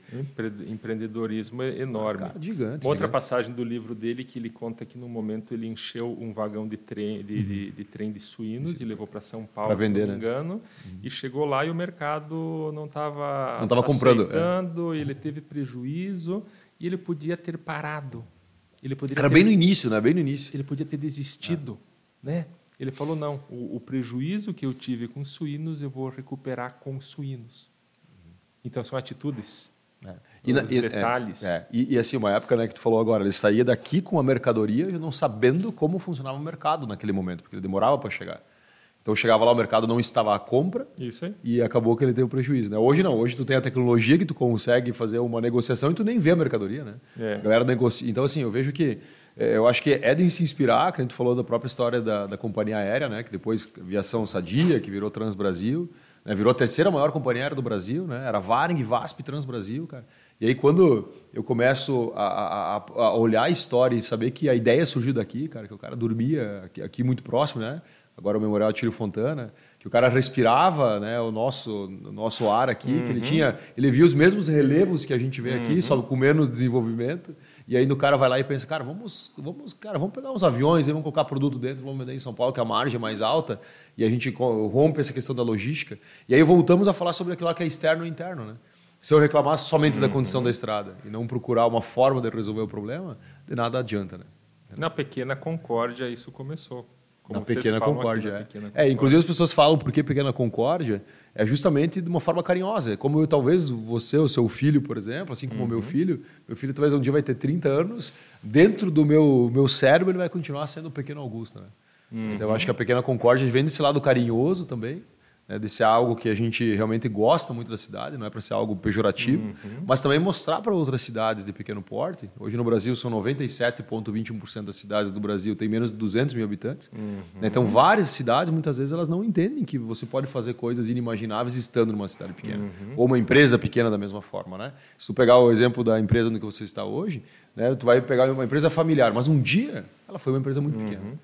Empreendedorismo enorme. Cara, gigante. Outra gigante. passagem do livro dele que ele conta que no momento ele encheu um vagão de trem de, uhum. de, de trem de suínos Sim. e levou para São Paulo, vender, se não me né? engano, uhum. e chegou lá e o mercado não estava não estava comprando, é. ele teve prejuízo e ele podia ter parado. Ele poderia Era ter, bem no início, né? Bem no início. Ele podia ter desistido, é. né? Ele falou não, o, o prejuízo que eu tive com suínos eu vou recuperar com suínos. Então são atitudes. É. E, na, e, detalhes. É, e, e, assim, uma época né, que tu falou agora, ele saía daqui com a mercadoria não sabendo como funcionava o mercado naquele momento, porque ele demorava para chegar. Então chegava lá, o mercado não estava à compra e acabou que ele teve o prejuízo. Né? Hoje não, hoje tu tem a tecnologia que tu consegue fazer uma negociação e tu nem vê a mercadoria. Né? É. A galera negocia. Então, assim, eu vejo que é, eu acho que é de se inspirar, que a gente falou da própria história da, da companhia aérea, né? que depois aviação Sadia, que virou Transbrasil, né? virou a terceira maior companhia aérea do Brasil, né? era Varing, VASP Transbrasil, cara. E aí quando eu começo a, a, a, olhar a história e saber que a ideia surgiu daqui, cara, que o cara dormia aqui, aqui muito próximo, né? agora o Memorial Tílio Fontana, que o cara respirava né, o, nosso, o nosso ar aqui, uhum. que ele uhum. tinha, ele via os mesmos relevos que a gente vê aqui, uhum. só com menos desenvolvimento. E aí o cara vai lá e pensa, cara, vamos, vamos, cara, vamos pegar uns aviões, vamos colocar produto dentro, vamos vender em São Paulo, que a margem é mais alta, e a gente rompe essa questão da logística. E aí voltamos a falar sobre aquilo que é externo e interno, né? Se eu reclamasse somente uhum. da condição da estrada e não procurar uma forma de resolver o problema, de nada adianta, né? Na pequena Concórdia isso começou. Como na pequena Concórdia, é. Pequena Concórdia. É, inclusive as pessoas falam por que pequena Concórdia, é justamente de uma forma carinhosa. Como eu, talvez você, o seu filho, por exemplo, assim como o uhum. meu filho, meu filho talvez um dia vai ter 30 anos, dentro do meu, meu cérebro ele vai continuar sendo o pequeno Augusto. Né? Uhum. Então eu acho que a pequena Concórdia vem desse lado carinhoso também, né, de ser algo que a gente realmente gosta muito da cidade, não é para ser algo pejorativo, uhum. mas também mostrar para outras cidades de pequeno porte. Hoje no Brasil são 97,21% das cidades do Brasil têm menos de 200 mil habitantes. Uhum. Né, então várias cidades, muitas vezes, elas não entendem que você pode fazer coisas inimagináveis estando numa cidade pequena. Uhum. Ou uma empresa pequena da mesma forma. Né? Se tu pegar o exemplo da empresa no que você está hoje, né, tu vai pegar uma empresa familiar, mas um dia ela foi uma empresa muito pequena.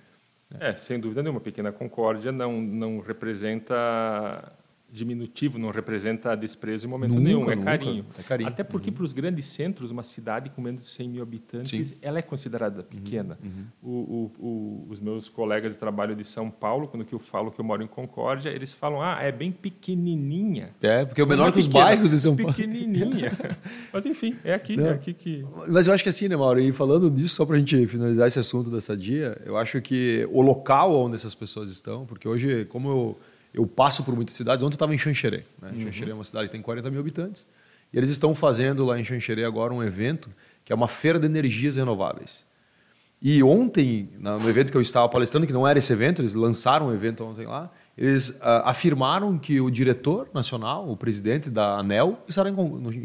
É, sem dúvida nenhuma. Pequena Concórdia não, não representa diminutivo, não representa desprezo em momento nunca, nenhum, é carinho. é carinho. Até porque uhum. para os grandes centros, uma cidade com menos de 100 mil habitantes, Sim. ela é considerada uhum, pequena. Uhum. O, o, o, os meus colegas de trabalho de São Paulo, quando eu falo que eu moro em Concórdia, eles falam, ah, é bem pequenininha. É, porque é o menor é que os bairros de São Paulo. Pequenininha. (laughs) Mas enfim, é aqui, é aqui que... Mas eu acho que assim, né, Mauro, e falando nisso, só para a gente finalizar esse assunto dessa dia, eu acho que o local onde essas pessoas estão, porque hoje, como eu eu passo por muitas cidades. Ontem eu estava em Xanxerê. Né? Uhum. Xanxerê é uma cidade que tem 40 mil habitantes. E eles estão fazendo lá em Xanxerê agora um evento que é uma feira de energias renováveis. E ontem, no evento que eu estava palestrando, que não era esse evento, eles lançaram um evento ontem lá, eles uh, afirmaram que o diretor nacional, o presidente da ANEL, estará em,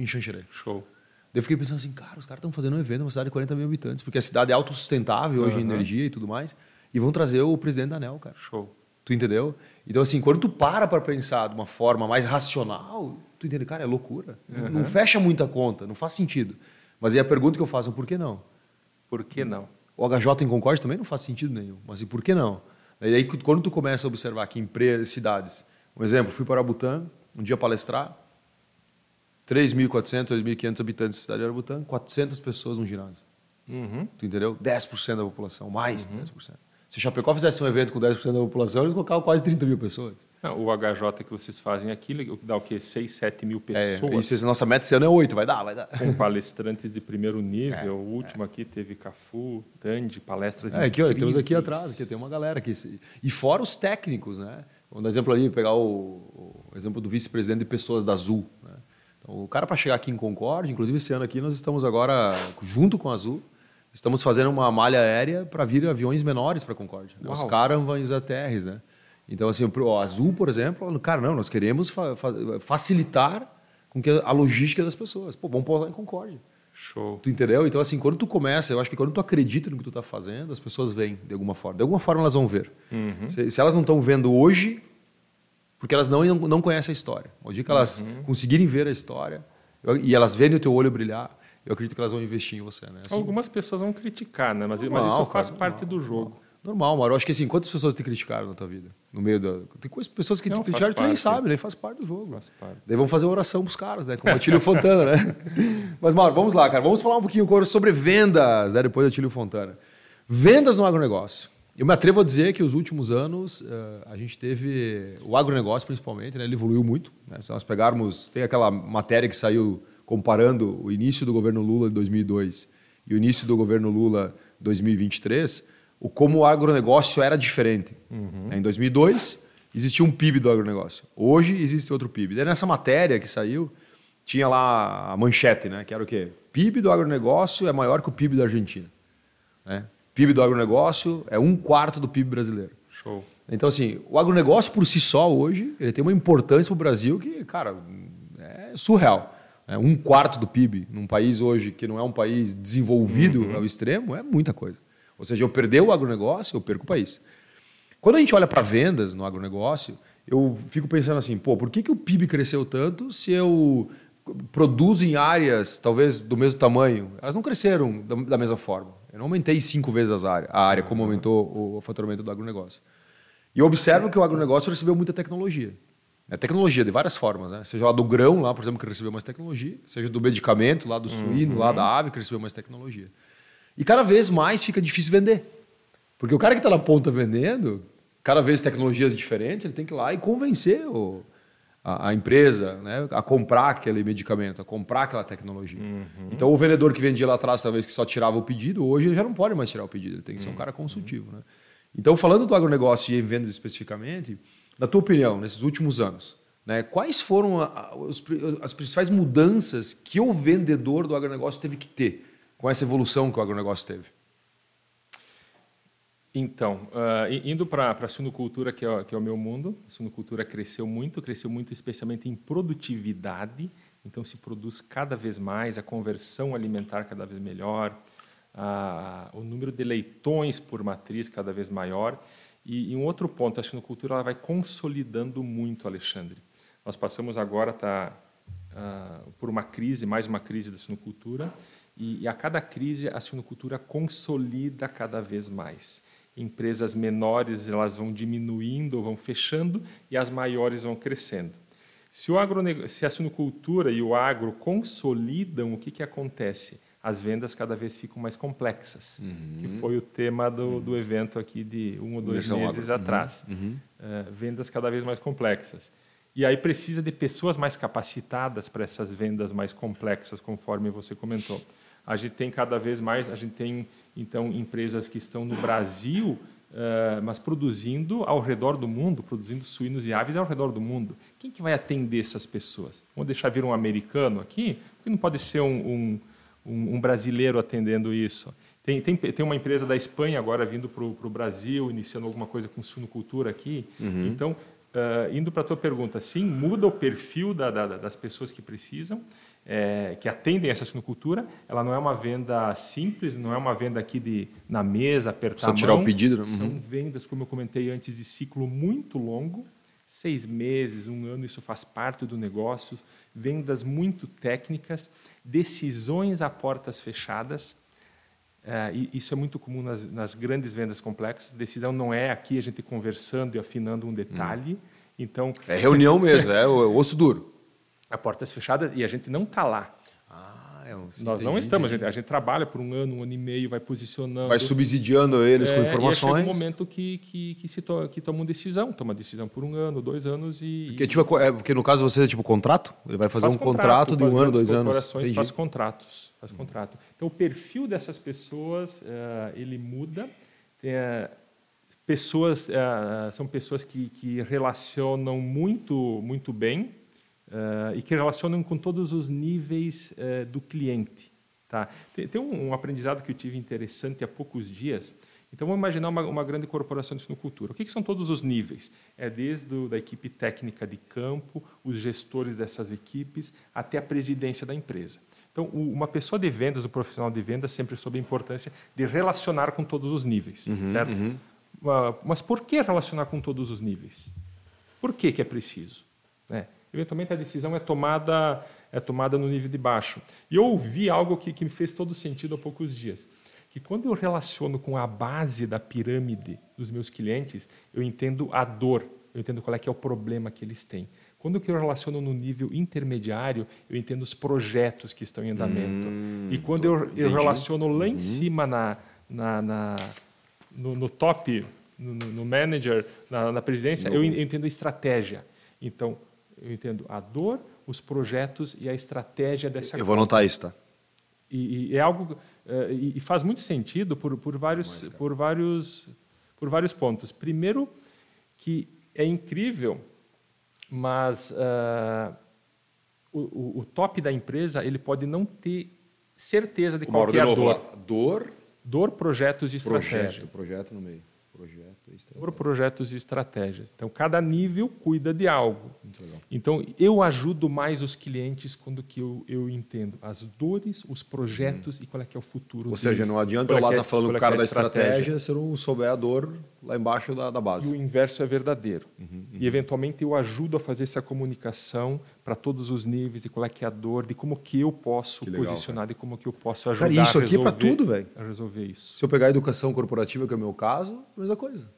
em Xanxerê. Show. Daí eu fiquei pensando assim, cara, os caras estão fazendo um evento numa cidade de 40 mil habitantes, porque a cidade é autossustentável hoje uhum. em energia e tudo mais, e vão trazer o presidente da ANEL, cara. Show. Tu entendeu? Então, assim, quando tu para para pensar de uma forma mais racional, tu entende, cara, é loucura. Uhum. Não fecha muita conta, não faz sentido. Mas aí a pergunta que eu faço é por que não? Por que não? O HJ em Concórdia também não faz sentido nenhum. Mas e por que não? E aí, quando tu começa a observar que empresas, cidades... Um exemplo, fui para Butã, um dia palestrar, 3.400, 2.500 habitantes da cidade de Arabutã, 400 pessoas no ginásio. Uhum. Tu entendeu? 10% da população, mais uhum. 10%. Se Chapecó fizesse um evento com 10% da população, eles colocavam quase 30 mil pessoas. Não, o HJ que vocês fazem aqui dá o quê? 6, 7 mil é, pessoas. É, isso, nossa meta esse ano é 8, vai dar, vai dar. Com palestrantes de primeiro nível. É, o último é. aqui teve Cafu, Tandy, palestras É, aqui, olha, temos aqui atrás, aqui tem uma galera aqui. E fora os técnicos, né? Vamos dar exemplo ali, pegar o, o exemplo do vice-presidente de pessoas da Azul. Né? Então, o cara para chegar aqui em Concórdia, inclusive esse ano aqui nós estamos agora junto com a Azul, estamos fazendo uma malha aérea para vir aviões menores para Concórdia. Né? Os Caravans ATRs, né? Então, assim, o Azul, por exemplo, cara, não, nós queremos fa facilitar com que a logística das pessoas. Pô, vamos pousar em Concórdia. Show. Tu entendeu? Então, assim, quando tu começa, eu acho que quando tu acredita no que tu está fazendo, as pessoas vêm de alguma forma. De alguma forma elas vão ver. Uhum. Se, se, elas não estão vendo hoje, porque elas não, não conhecem a história. O dia que elas uhum. conseguirem ver a história e elas verem o teu olho brilhar, eu acredito que elas vão investir em você. Né? Assim, Algumas pessoas vão criticar, né? mas, normal, mas isso faz cara, parte normal, do jogo. Normal, Mauro. Acho que assim, quantas pessoas te criticaram na tua vida? No meio da. Tem coisas, pessoas que não, te criticaram e tu nem sabe, né? Faz parte do jogo. Faz parte. Daí vamos fazer oração pros caras, né? Como a Tílio Fontana, né? (laughs) Mas, Mauro, vamos lá, cara. Vamos falar um pouquinho sobre vendas, né? Depois da Tílio Fontana. Vendas no agronegócio. Eu me atrevo a dizer que os últimos anos uh, a gente teve. O agronegócio, principalmente, né? ele evoluiu muito. Né? Se nós pegarmos. Tem aquela matéria que saiu comparando o início do governo Lula de 2002 e o início do governo Lula 2023, o como o agronegócio era diferente. Uhum. Em 2002 existia um PIB do agronegócio. Hoje existe outro PIB. Daí nessa matéria que saiu tinha lá a manchete, né? Que era o quê? PIB do agronegócio é maior que o PIB da Argentina. Né? PIB do agronegócio é um quarto do PIB brasileiro. Show. Então, assim, o agronegócio por si só hoje, ele tem uma importância para o Brasil que, cara, é surreal. É um quarto do PIB num país hoje que não é um país desenvolvido uhum. ao extremo é muita coisa. Ou seja, eu perder o agronegócio, eu perco o país. Quando a gente olha para vendas no agronegócio, eu fico pensando assim, pô, por que, que o PIB cresceu tanto se eu produzo em áreas talvez do mesmo tamanho? Elas não cresceram da, mesma forma. Eu não aumentei cinco vezes a área, a área como aumentou o faturamento do agronegócio. E eu observo que o agronegócio recebeu muita tecnologia. É tecnologia de várias formas, né? Seja lá do grão, lá, por exemplo, que recebeu mais tecnologia, seja do medicamento, lá do suíno, uhum. lá da ave, que recebeu mais tecnologia. E cada vez mais fica difícil vender. Porque o cara que está na ponta vendendo, cada vez tecnologias diferentes, ele tem que ir lá e convencer o, a, a, empresa né, a comprar aquele medicamento, a comprar aquela tecnologia. Uhum. Então, o vendedor que vendia lá atrás, talvez que só tirava o pedido, hoje ele já não pode mais tirar o pedido, ele tem que ser um cara consultivo. Né? Então, falando do agronegócio e em vendas especificamente, na tua opinião, nesses últimos anos, né, quais foram a, a, os, as principais mudanças que o vendedor do agronegócio teve que ter com essa evolução que o agronegócio teve? Então, uh, indo para a suinocultura, que é, que é o meu mundo, a suinocultura cresceu muito, cresceu muito especialmente em produtividade, então se produz cada vez mais, a conversão alimentar cada vez melhor, uh, o número de leitões por matriz cada vez maior. E, e um outro ponto, a suinocultura ela vai consolidando muito, Alexandre. Nós passamos agora tá, uh, por uma crise, mais uma crise da suinocultura, e, e a cada crise a suinocultura consolida cada vez mais empresas menores elas vão diminuindo, vão fechando e as maiores vão crescendo. Se, o se a sinocultura e o agro consolidam, o que, que acontece? As vendas cada vez ficam mais complexas, uhum. que foi o tema do, uhum. do evento aqui de um ou dois Versão meses agro. atrás. Uhum. Uh, vendas cada vez mais complexas. E aí precisa de pessoas mais capacitadas para essas vendas mais complexas, conforme você comentou. A gente tem cada vez mais, a gente tem então empresas que estão no Brasil, uh, mas produzindo ao redor do mundo, produzindo suínos e aves ao redor do mundo. Quem que vai atender essas pessoas? Vamos deixar vir um americano aqui? Porque não pode ser um, um, um brasileiro atendendo isso. Tem, tem, tem uma empresa da Espanha agora vindo para o Brasil, iniciando alguma coisa com suinocultura aqui. Uhum. Então, uh, indo para a tua pergunta, sim, muda o perfil da, da, das pessoas que precisam é, que atendem essa sinocultura. Ela não é uma venda simples, não é uma venda aqui de na mesa, apertar Só tirar o pedido. Né? Uhum. São vendas, como eu comentei antes, de ciclo muito longo, seis meses, um ano, isso faz parte do negócio. Vendas muito técnicas, decisões a portas fechadas. É, isso é muito comum nas, nas, grandes vendas complexas. Decisão não é aqui a gente conversando e afinando um detalhe. Hum. Então é reunião mesmo, (laughs) é o osso duro a portas fechadas e a gente não está lá. É um, sim, Nós entendi, não estamos, a gente, a gente, trabalha por um ano, um ano e meio, vai posicionando. Vai subsidiando eles é, com informações. E chega um momento que, que, que, se to, que toma uma decisão, toma decisão por um ano, dois anos e. Porque, tipo, é, porque no caso você é tipo contrato? Ele vai fazer faz um contrato, contrato de um ano, dois anos. Entendi. Faz contratos. Faz contrato. Então o perfil dessas pessoas uh, ele muda. Uh, pessoas uh, são pessoas que, que relacionam muito muito bem uh, e que relacionam com todos os níveis uh, do cliente. Tá? Tem, tem um, um, aprendizado que eu tive interessante há poucos dias. Então, vamos imaginar uma, uma grande corporação de sinocultura. O que, que, são todos os níveis? É desde o, da equipe técnica de campo, os gestores dessas equipes, até a presidência da empresa. Então, uma pessoa de vendas, o profissional de vendas, sempre soube a importância de relacionar com todos os níveis, uhum, certo? Uhum. Mas por que relacionar com todos os níveis? Por que, que é preciso? Né? Eventualmente a decisão é tomada é tomada no nível de baixo. E eu ouvi algo que, que me fez todo sentido há poucos dias, que quando eu relaciono com a base da pirâmide dos meus clientes, eu entendo a dor, eu entendo qual é que é o problema que eles têm. Quando eu relaciono no nível intermediário, eu entendo os projetos que estão em andamento. Hum, e quando eu, eu, relaciono lá em uhum. cima na, na, na no, no, top, no, no manager, na, na presidência, no... eu entendo a estratégia. Então, eu entendo a dor, os projetos e a estratégia dessa Eu vou anotar isso, tá? E, e é algo uh, e faz muito sentido por, por vários é. por vários por vários pontos. Primeiro que é incrível, mas uh, o, o, top da empresa ele pode não ter certeza de qual é a dor. Dor. Dor, projetos e estratégia. Projeto, projeto no meio. Projeto Dor, projetos e estratégias. Então, cada nível cuida de algo. Então, eu ajudo mais os clientes quando que eu, eu entendo as dores, os projetos hum. e qual é que é o futuro Ou deles. seja, não adianta eu lá estar é, tá falando com o é cara é da estratégia, estratégia se eu não souber a dor lá embaixo da, da base. E o inverso é verdadeiro. Uhum, uhum. E, eventualmente, eu ajudo a fazer essa comunicação para todos os níveis, de qual é que é a dor, de como que eu posso legal, posicionar, cara. de como que eu posso ajudar cara, isso aqui é para tudo, velho. A resolver isso. Se eu pegar a educação corporativa, que é o meu caso, a mesma coisa.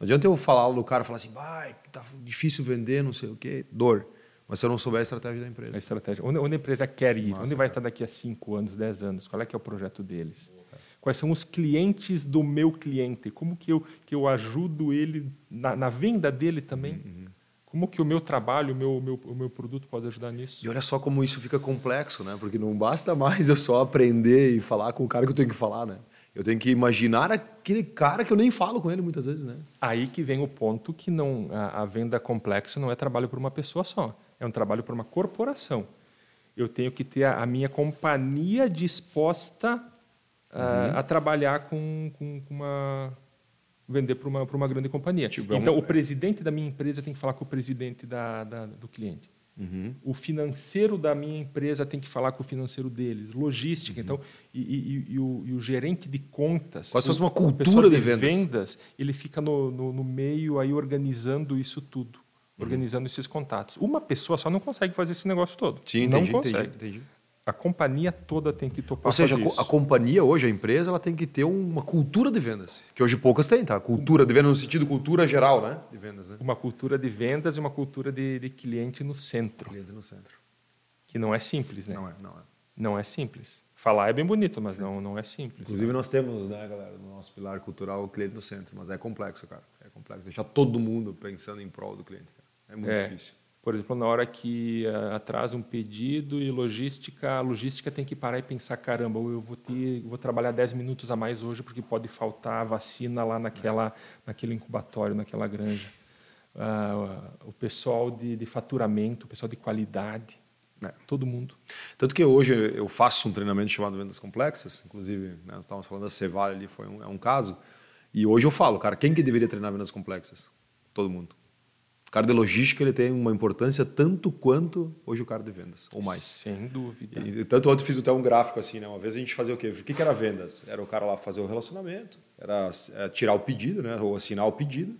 Não adianta eu falar do cara falar assim, vai, tá difícil vender, não sei o quê, dor. Mas se eu não souber a estratégia da empresa. A estratégia. Onde, onde a empresa quer ir? Nossa, onde vai cara. estar daqui a 5 anos, 10 anos? Qual é que é o projeto deles? Quais são os clientes do meu cliente? Como que eu, que eu ajudo ele na, na venda dele também? Uhum. Como que o meu trabalho, o meu, meu, o meu produto pode ajudar nisso? E olha só como isso fica complexo, né? Porque não basta mais eu só aprender e falar com o cara que eu tenho que falar, né? Eu tenho que imaginar aquele cara que eu nem falo com ele muitas vezes, né? Aí que vem o ponto que não a, a venda complexa não é trabalho por uma pessoa só, é um trabalho por uma corporação. Eu tenho que ter a, a minha companhia disposta uh, uhum. a trabalhar com, com, com uma vender para uma, uma grande companhia. Tipo, então, é um... o presidente da minha empresa tem que falar com o presidente da, da do cliente. Uhum. O financeiro da minha empresa tem que falar com o financeiro deles. Logística, uhum. então, e, e, e, o, e, o, gerente de contas. Quase fosse uma cultura de, de vendas. vendas. Ele fica no, no, no, meio aí organizando isso tudo, uhum. organizando esses contatos. Uma pessoa só não consegue fazer esse negócio todo. Sim, entendi, não consegue. Entendi, entendi a companhia toda tem que topar Ou seja, a, a companhia hoje, a empresa, ela tem que ter uma cultura de vendas, que hoje poucas têm, tá? Cultura de vendas no sentido cultura geral, né? De vendas, né? Uma cultura de vendas e uma cultura de, de cliente no centro. Cliente no centro. Que não é simples, né? Não é, não é. Não é simples. Falar é bem bonito, mas não, não é simples. Inclusive, né? nós temos, né, galera, no nosso pilar cultural, o cliente no centro, mas é complexo, cara. É complexo. Deixar todo mundo pensando em prol do cliente, cara. É muito é. difícil. Por exemplo, na hora que uh, atrasa um pedido e logística, a logística tem que parar e pensar, caramba, eu vou ter, vou trabalhar 10 minutos a mais hoje porque pode faltar a vacina lá naquela, naquele incubatório, naquela granja. Uh, o pessoal de, de, faturamento, o pessoal de qualidade, é. todo mundo. Tanto que hoje eu faço um treinamento chamado Vendas Complexas, inclusive né, nós estávamos falando da Cevale ali, foi um, é um caso, e hoje eu falo, cara, quem que deveria treinar vendas complexas? Todo mundo. O cara de logística ele tem uma importância tanto quanto hoje o cara de vendas, ou mais. Sem dúvida. E, tanto ontem fiz até um gráfico assim, né? Uma vez a gente fazia o quê? O que, que era vendas? Era o cara lá fazer o relacionamento, era é, tirar o pedido, né? Ou assinar o pedido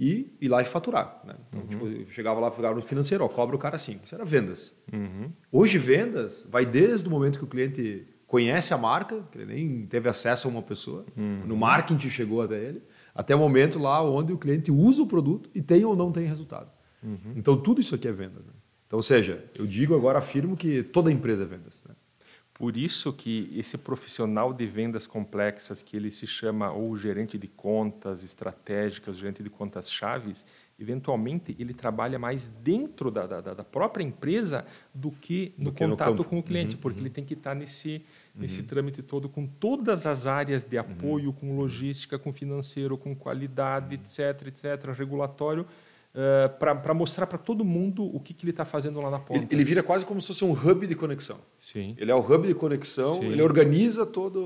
e ir lá e faturar. Né? Então, uhum. tipo, chegava lá, pegava no financeiro, ó, cobra o cara assim. Isso era vendas. Uhum. Hoje, vendas vai desde o momento que o cliente conhece a marca, que ele nem teve acesso a uma pessoa, uhum. no marketing chegou até ele, até o momento lá onde o cliente usa o produto e tem ou não tem resultado. Uhum. Então, tudo isso aqui é vendas. Né? Então, ou seja, eu digo agora, afirmo que toda empresa é vendas. Né? Por isso que esse profissional de vendas complexas, que ele se chama ou gerente de contas estratégicas, gerente de contas chaves, eventualmente ele trabalha mais dentro da, da, da própria empresa do que no do que contato no com o cliente, uhum, porque uhum. ele tem que estar nesse, nesse uhum. trâmite todo com todas as áreas de apoio, com logística, com financeiro, com qualidade, etc, etc, regulatório, Uh, para mostrar para todo mundo o que, que ele está fazendo lá na ponta. Ele, ele, vira quase como se fosse um hub de conexão. Sim. Ele é o hub de conexão, Sim. ele organiza toda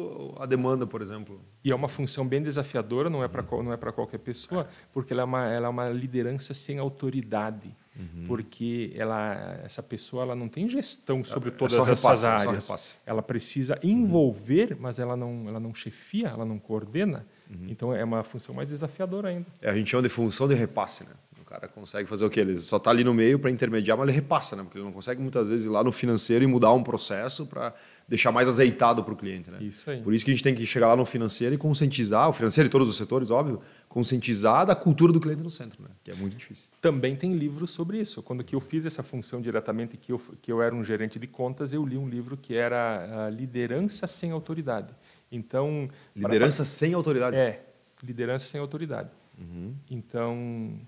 a demanda, por exemplo. E é uma função bem desafiadora, não é para não é para qualquer pessoa, porque ela é uma, ela é uma liderança sem autoridade. Uhum. Porque ela, essa pessoa ela não tem gestão sobre é todas é essas repasse, áreas. Ela precisa envolver, mas ela não, ela não chefia, ela não coordena. Uhum. Então é uma função mais desafiadora ainda. É, a gente chama de função de repasse, né? Cara consegue fazer o quê? Ele só está ali no meio para intermediar, mas ele repassa, né? Porque ele não consegue muitas vezes ir lá no financeiro e mudar um processo para deixar mais azeitado para o cliente, né? Isso aí. Por isso que a gente tem que chegar lá no financeiro e conscientizar, o financeiro e todos os setores, óbvio, conscientizar da cultura do cliente no centro, né? Que é muito difícil. Também tem livros sobre isso. Quando que eu fiz essa função diretamente, que eu, que eu era um gerente de contas, eu li um livro que era a Liderança Sem Autoridade. Então... Liderança para... sem autoridade? É, liderança sem autoridade. Uhum. Então,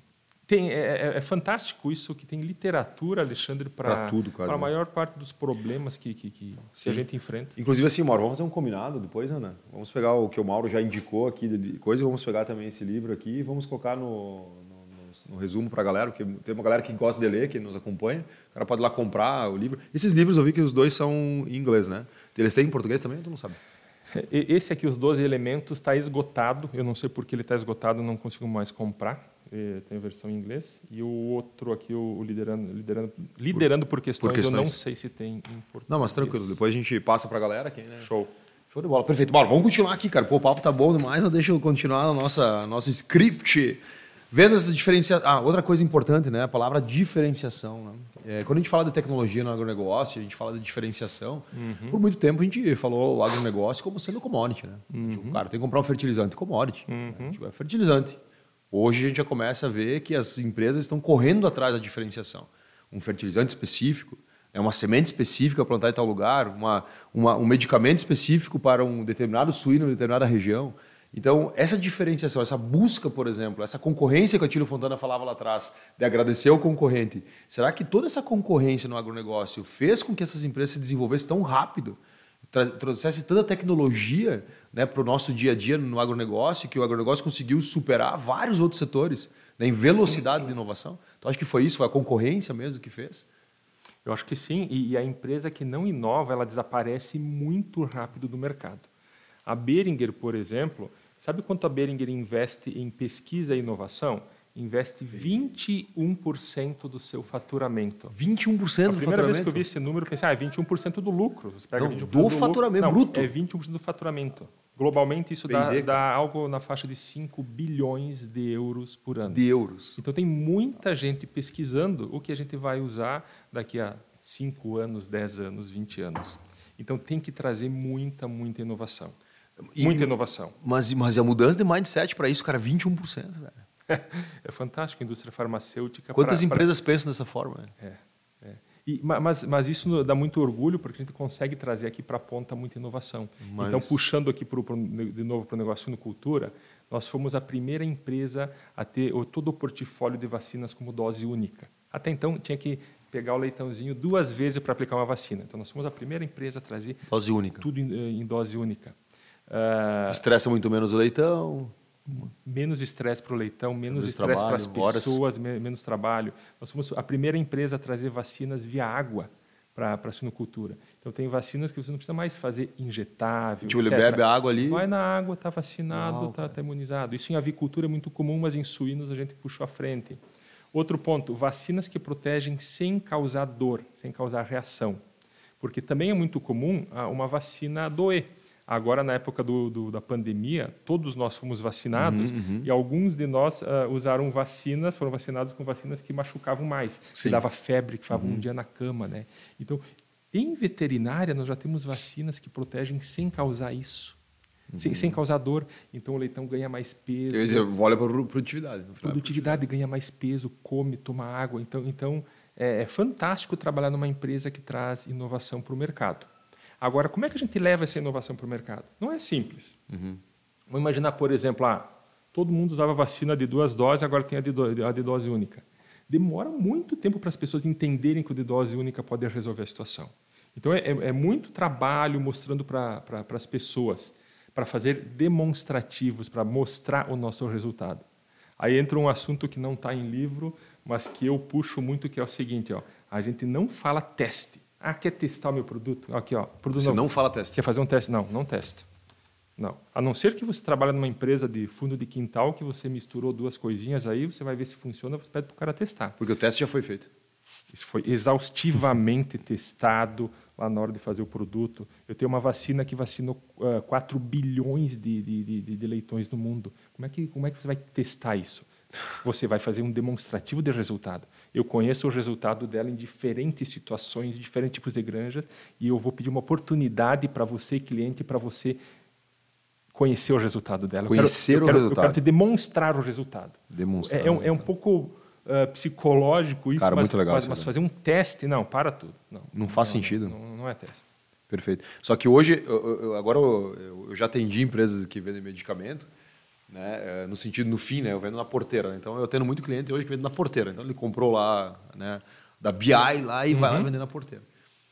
tem, é, é, é, fantástico isso que tem literatura, Alexandre, para a maior parte dos problemas que, que, que, que, a gente enfrenta. Inclusive, assim, Mauro, vamos fazer um combinado depois, Ana? Vamos pegar o que o Mauro já indicou aqui de coisa, vamos pegar também esse livro aqui e vamos colocar no, no, no resumo para a galera, porque tem uma galera que gosta de ler, que nos acompanha. O cara pode ir lá comprar o livro. Esses livros eu vi que os dois são em inglês, né? Eles têm em português também, tu não sabe? Esse aqui, os 12 elementos, está esgotado. Eu não sei por que ele está esgotado, não consigo mais comprar. Tem a versão em inglês. E o outro aqui, o liderando, liderando, liderando por, questões, por questões, eu não sei se tem em português. Não, mas tranquilo. Depois a gente passa para a galera aqui, né? Show. Show de bola. Perfeito. Bora, vamos continuar aqui, cara. Pô, o papo tá bom demais. Deixa eu continuar no nossa, nosso script. Vendas diferenciação. Ah, outra coisa importante, né? A palavra diferenciação. Né? É, quando a gente fala de tecnologia no agronegócio, a gente fala de diferenciação. Uhum. Por muito tempo a gente falou o agronegócio como sendo commodity, né? Uhum. Tipo, cara, tem que comprar um fertilizante commodity. Uhum. Né? Tipo, é fertilizante. Hoje a gente já começa a ver que as empresas estão correndo atrás da diferenciação. Um fertilizante específico, é uma semente específica plantar em tal lugar, uma, uma, um medicamento específico para um determinado suíno em determinada região. Então, essa diferenciação, essa busca, por exemplo, essa concorrência que a Tilo Fontana falava lá atrás, de agradecer ao concorrente, será que toda essa concorrência no agronegócio fez com que essas empresas se desenvolvessem tão rápido, trouxesse tanta tecnologia né, para o nosso dia a dia no agronegócio, que o agronegócio conseguiu superar vários outros setores né, em velocidade de inovação? Então, acho que foi isso, foi a concorrência mesmo que fez? Eu acho que sim, e a empresa que não inova, ela desaparece muito rápido do mercado. A Beringer, por exemplo, Sabe quanto a Beringer investe em pesquisa e inovação? Investe 21% do seu faturamento. 21% do faturamento? A primeira vez que eu vi esse número, eu pensei, ah, é 21% do lucro. Você pega Não, 21% do, do faturamento lucro. bruto? Não, é 21% do faturamento. Globalmente, isso dá, dá, algo na faixa de 5 bilhões de euros por ano. De euros. Então, tem muita gente pesquisando o que a gente vai usar daqui a 5 anos, 10 anos, 20 anos. Então, tem que trazer muita, muita inovação. E, Muita inovação. Mas, mas a mudança de mindset para isso, cara, 21%, velho. (laughs) É fantástico a indústria farmacêutica. Quantas pra, empresas pra... pensam dessa forma? É, é. E, mas, mas isso dá muito orgulho porque a gente consegue trazer aqui para a ponta muita inovação. Mas... Então, puxando aqui pro, pro, de novo para o negócio cultura, nós fomos a primeira empresa a ter todo o portfólio de vacinas como dose única. Até então, tinha que pegar o leitãozinho duas vezes para aplicar uma vacina. Então, nós fomos a primeira empresa a trazer dose única. tudo em, em dose única. Uh, Estressa muito menos o leitão. Menos estresse para o leitão, menos estresse para as pessoas, menos trabalho. Nós somos a primeira empresa a trazer vacinas via água para a sinocultura. Então, tem vacinas que você não precisa mais fazer injetável. Tipo, ele bebe a água ali? Vai na água, está vacinado, está tá imunizado. Isso em avicultura é muito comum, mas em suínos a gente puxou à frente. Outro ponto, vacinas que protegem sem causar dor, sem causar reação. Porque também é muito comum ah, uma vacina doer. Agora, na época do, do, da pandemia, todos nós fomos vacinados uhum, uhum. e alguns de nós uh, usaram vacinas, foram vacinados com vacinas que machucavam mais, Sim. que dava febre, que ficavam uhum. um dia na cama. Né? Então, em veterinária, nós já temos vacinas que protegem sem causar isso. Sem, sem, causar dor. Então o leitão ganha mais peso. Quer dizer, olha para a produtividade. Produtividade ganha mais peso, come, toma água. Então, então é, é fantástico trabalhar numa empresa que traz inovação para o mercado. Agora, como é que a gente leva essa inovação para o mercado? Não é simples. Uhum. Vamos imaginar, por exemplo, ah, todo mundo usava vacina de duas doses, agora tem a de, do, a de dose única. Demora muito tempo para as pessoas entenderem que o de dose única pode resolver a situação. Então, é, é, é muito trabalho mostrando para pra, as pessoas, para fazer demonstrativos, para mostrar o nosso resultado. Aí entra um assunto que não está em livro, mas que eu puxo muito, que é o seguinte: ó, a gente não fala teste. Ah, quer testar o meu produto? Aqui, ó. Produto você não, não fala teste. Quer fazer um teste? Não, não testa. Não. A não ser que você trabalhe numa empresa de fundo de quintal, que você misturou duas coisinhas aí, você vai ver se funciona, você pede para o cara testar. Porque o teste já foi feito. Isso foi exaustivamente (laughs) testado lá na hora de fazer o produto. Eu tenho uma vacina que vacinou uh, ah, 4 bilhões de, de, de, de leitões no mundo. Como é, que, como é que você vai testar isso? Você vai fazer um demonstrativo de resultado. Eu conheço o resultado dela em diferentes situações, diferentes tipos de granjas, e eu vou pedir uma oportunidade para você, cliente, para você conhecer o resultado dela. Conhecer eu quero, o eu resultado. Eu quero te demonstrar o resultado. Demonstrar. É, é, um, é um, pouco uh, psicológico isso, Cara, mas, muito legal mas, mas fazer um teste, não, para tudo. Não, não faz não, sentido. Não, não, é teste. Perfeito. Só que hoje, eu, eu, agora eu, eu já atendi empresas que vendem medicamento, né? É, no sentido, no fim, né? eu vendo na porteira. Então, eu tenho muito cliente hoje que vende na porteira. Então, ele comprou lá, né? da BI lá e uhum. vai lá uhum. vender na porteira.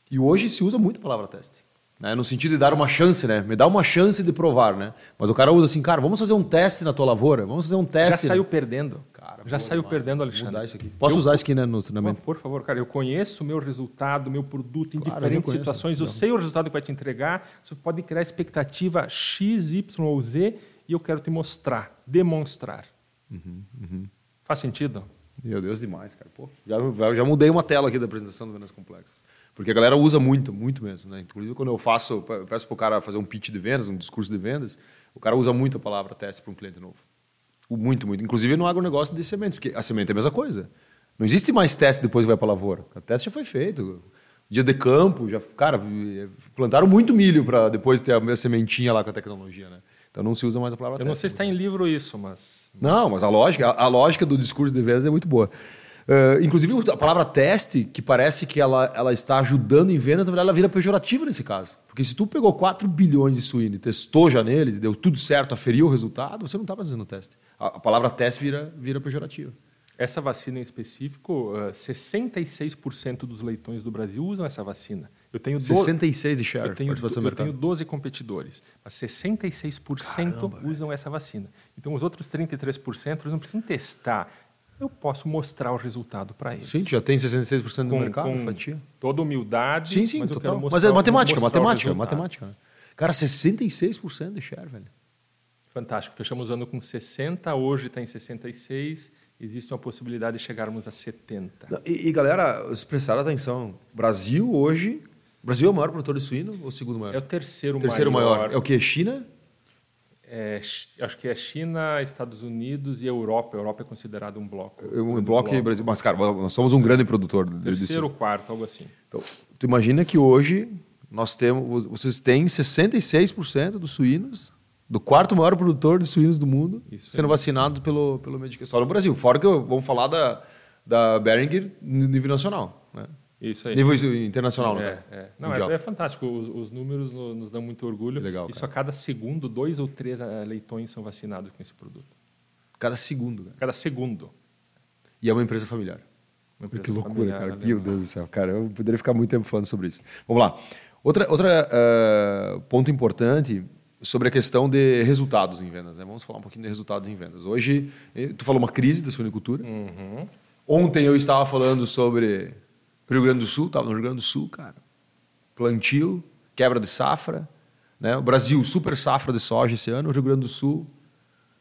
E hoje se usa muito a palavra teste. Né? No sentido de dar uma chance, né? Me dá uma chance de provar, né? Mas o cara usa assim, cara, vamos fazer um teste na tua lavoura, vamos fazer um teste. Já saiu perdendo. Cara, Já saiu demais. perdendo, Alexandre. Mudar isso aqui. Posso eu, usar isso aqui né, no treinamento? Por favor, cara, eu conheço o meu resultado, meu produto em claro, diferentes situações, eu sei o resultado que vai te entregar, você pode criar expectativa X, Y ou Z e eu quero te mostrar, demonstrar. Uhum, uhum. Faz sentido? Meu Deus, demais, cara. Pô, já, já mudei uma tela aqui da apresentação do Vendas Complexas. Porque a galera usa muito, muito mesmo. Né? Inclusive, quando eu faço, eu peço para o cara fazer um pitch de vendas, um discurso de vendas, o cara usa muito a palavra teste para um cliente novo. Muito, muito. Inclusive no agronegócio de sementes, porque a semente é a mesma coisa. Não existe mais teste depois que vai para a lavoura. O teste já foi feito. Dia de campo, já, cara, plantaram muito milho para depois ter a sementinha lá com a tecnologia, né? Então não se usa mais a palavra Eu não sei se está em livro isso, mas... Não, mas a lógica, a, a lógica do discurso de vendas é muito boa. Uh, inclusive, a palavra teste, que parece que ela, ela está ajudando em vendas, na verdade, ela vira pejorativa nesse caso. Porque se tu pegou 4 bilhões de suíno e testou já neles, e deu tudo certo, aferiu o resultado, você não está fazendo teste. A, a, palavra teste vira, vira pejorativa. Essa vacina em específico, uh, 66% dos leitões do Brasil usam essa vacina. Eu tenho 66 de share. Eu tenho, eu tenho 12 competidores, mas 66% Caramba, usam velho. essa vacina. Então os outros 33% eles não precisam testar eu posso mostrar o resultado para eles. Sim, já tem 66% do com, mercado, com fatia. Toda humildade. Sim, sim, mas total. mas é matemática, matemática, matemática. Cara, 66% de share, velho. Fantástico. Fechamos o ano com 60, hoje está em 66. Existe uma possibilidade de chegarmos a 70. E, e galera, prestar atenção, Brasil hoje. Brasil é o maior produtor de suíno ou o segundo maior? É o terceiro, terceiro maior. maior. É o que? China? é, acho que é China, Estados Unidos e Europa. A Europa é considerado um bloco. Um, um bloco, e Brasil. Mas, cara, nós somos um grande produtor. Terceiro, disso. quarto, algo assim. Então, tu imagina que hoje nós temos, vocês têm 66% dos suínos, do quarto maior produtor de suínos do mundo, Isso sendo é. vacinados pelo, pelo Medicare. Só no Brasil. Fora que vamos falar da, da Behringer no nível nacional. Né? Isso aí. Nível internacional, é, é. Não, é, é, fantástico. Os, os, números nos dão muito orgulho. Legal. Isso a cada segundo, dois ou três eh, leitões são vacinados com esse produto. Cada segundo. Cara. Cada segundo. E é uma empresa familiar. Uma empresa que loucura, familiar, cara. Meu Deus do céu. Cara, eu poderia ficar muito tempo falando sobre isso. Vamos lá. Outra, outra uh, ponto importante sobre a questão de resultados em vendas. Né? Vamos falar um pouquinho de resultados em vendas. Hoje, eh, tu falou uma crise da suinicultura. Uhum. Ontem eu estava falando sobre Rio Grande do Sul, estava no Rio Grande do Sul, cara. Plantio, quebra de safra. Né? O Brasil, super safra de soja esse ano. O Rio Grande do Sul,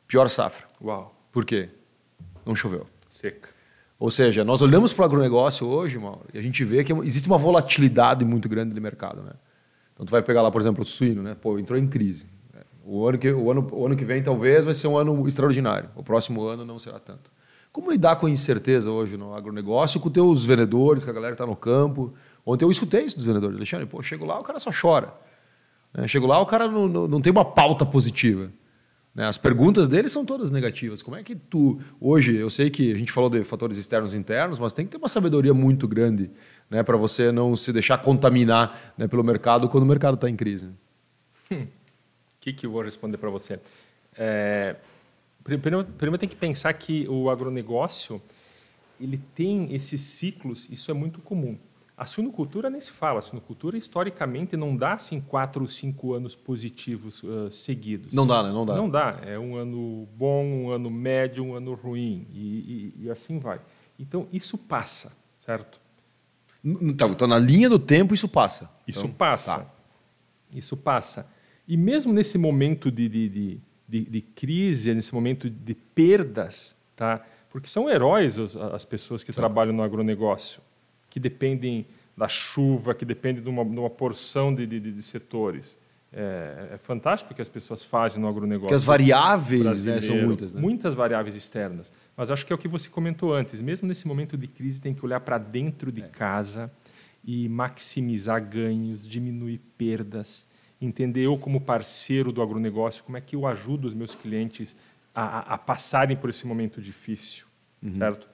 pior safra. Uau. Por quê? Não choveu. Seca. Ou seja, nós olhamos para o agronegócio hoje, Mauro, e a gente vê que existe uma volatilidade muito grande de mercado. Né? Então, tu vai pegar lá, por exemplo, o suíno, né? Pô, entrou em crise. O ano, que, o, ano, o ano que vem talvez vai ser um ano extraordinário. O próximo ano não será tanto. Como lidar com a incerteza hoje no agronegócio, com os teus vendedores, com a galera que está no campo? Ontem eu escutei isso dos vendedores. Alexandre, pô, chego lá, o cara só chora. Né? Chego lá, o cara não, não, não tem uma pauta positiva. Né? As perguntas dele são todas negativas. Como é que tu, hoje, eu sei que a gente falou de fatores externos e internos, mas tem que ter uma sabedoria muito grande né, para você não se deixar contaminar né, pelo mercado quando o mercado está em crise. O hum. que, que eu vou responder para você? É, Primeiro, primeiro tem que pensar que o agronegócio ele tem esses ciclos, isso é muito comum. A suinocultura nem se fala. A suinocultura, historicamente, não dá assim, quatro ou cinco anos positivos uh, seguidos. Não dá, né? Não dá. Não dá. É um ano bom, um ano médio, um ano ruim. E, e, e assim vai. Então, isso passa, certo? Então, então, na linha do tempo, isso passa. Isso então, passa. Tá. Isso passa. E mesmo nesse momento de, de, de de, de crise, nesse momento de perdas, tá? porque são heróis as pessoas que trabalham no agronegócio, que dependem da chuva, que dependem de uma, de uma porção de, de, de setores. É, é, fantástico o que as pessoas fazem no agronegócio. Porque as variáveis né, são muitas. Né? Muitas variáveis externas. Mas acho que é o que você comentou antes. Mesmo nesse momento de crise, tem que olhar para dentro de é. casa e maximizar ganhos, diminuir perdas entender eu como parceiro do agronegócio, como é que eu ajudo os meus clientes a, a passarem por esse momento difícil, uhum. certo?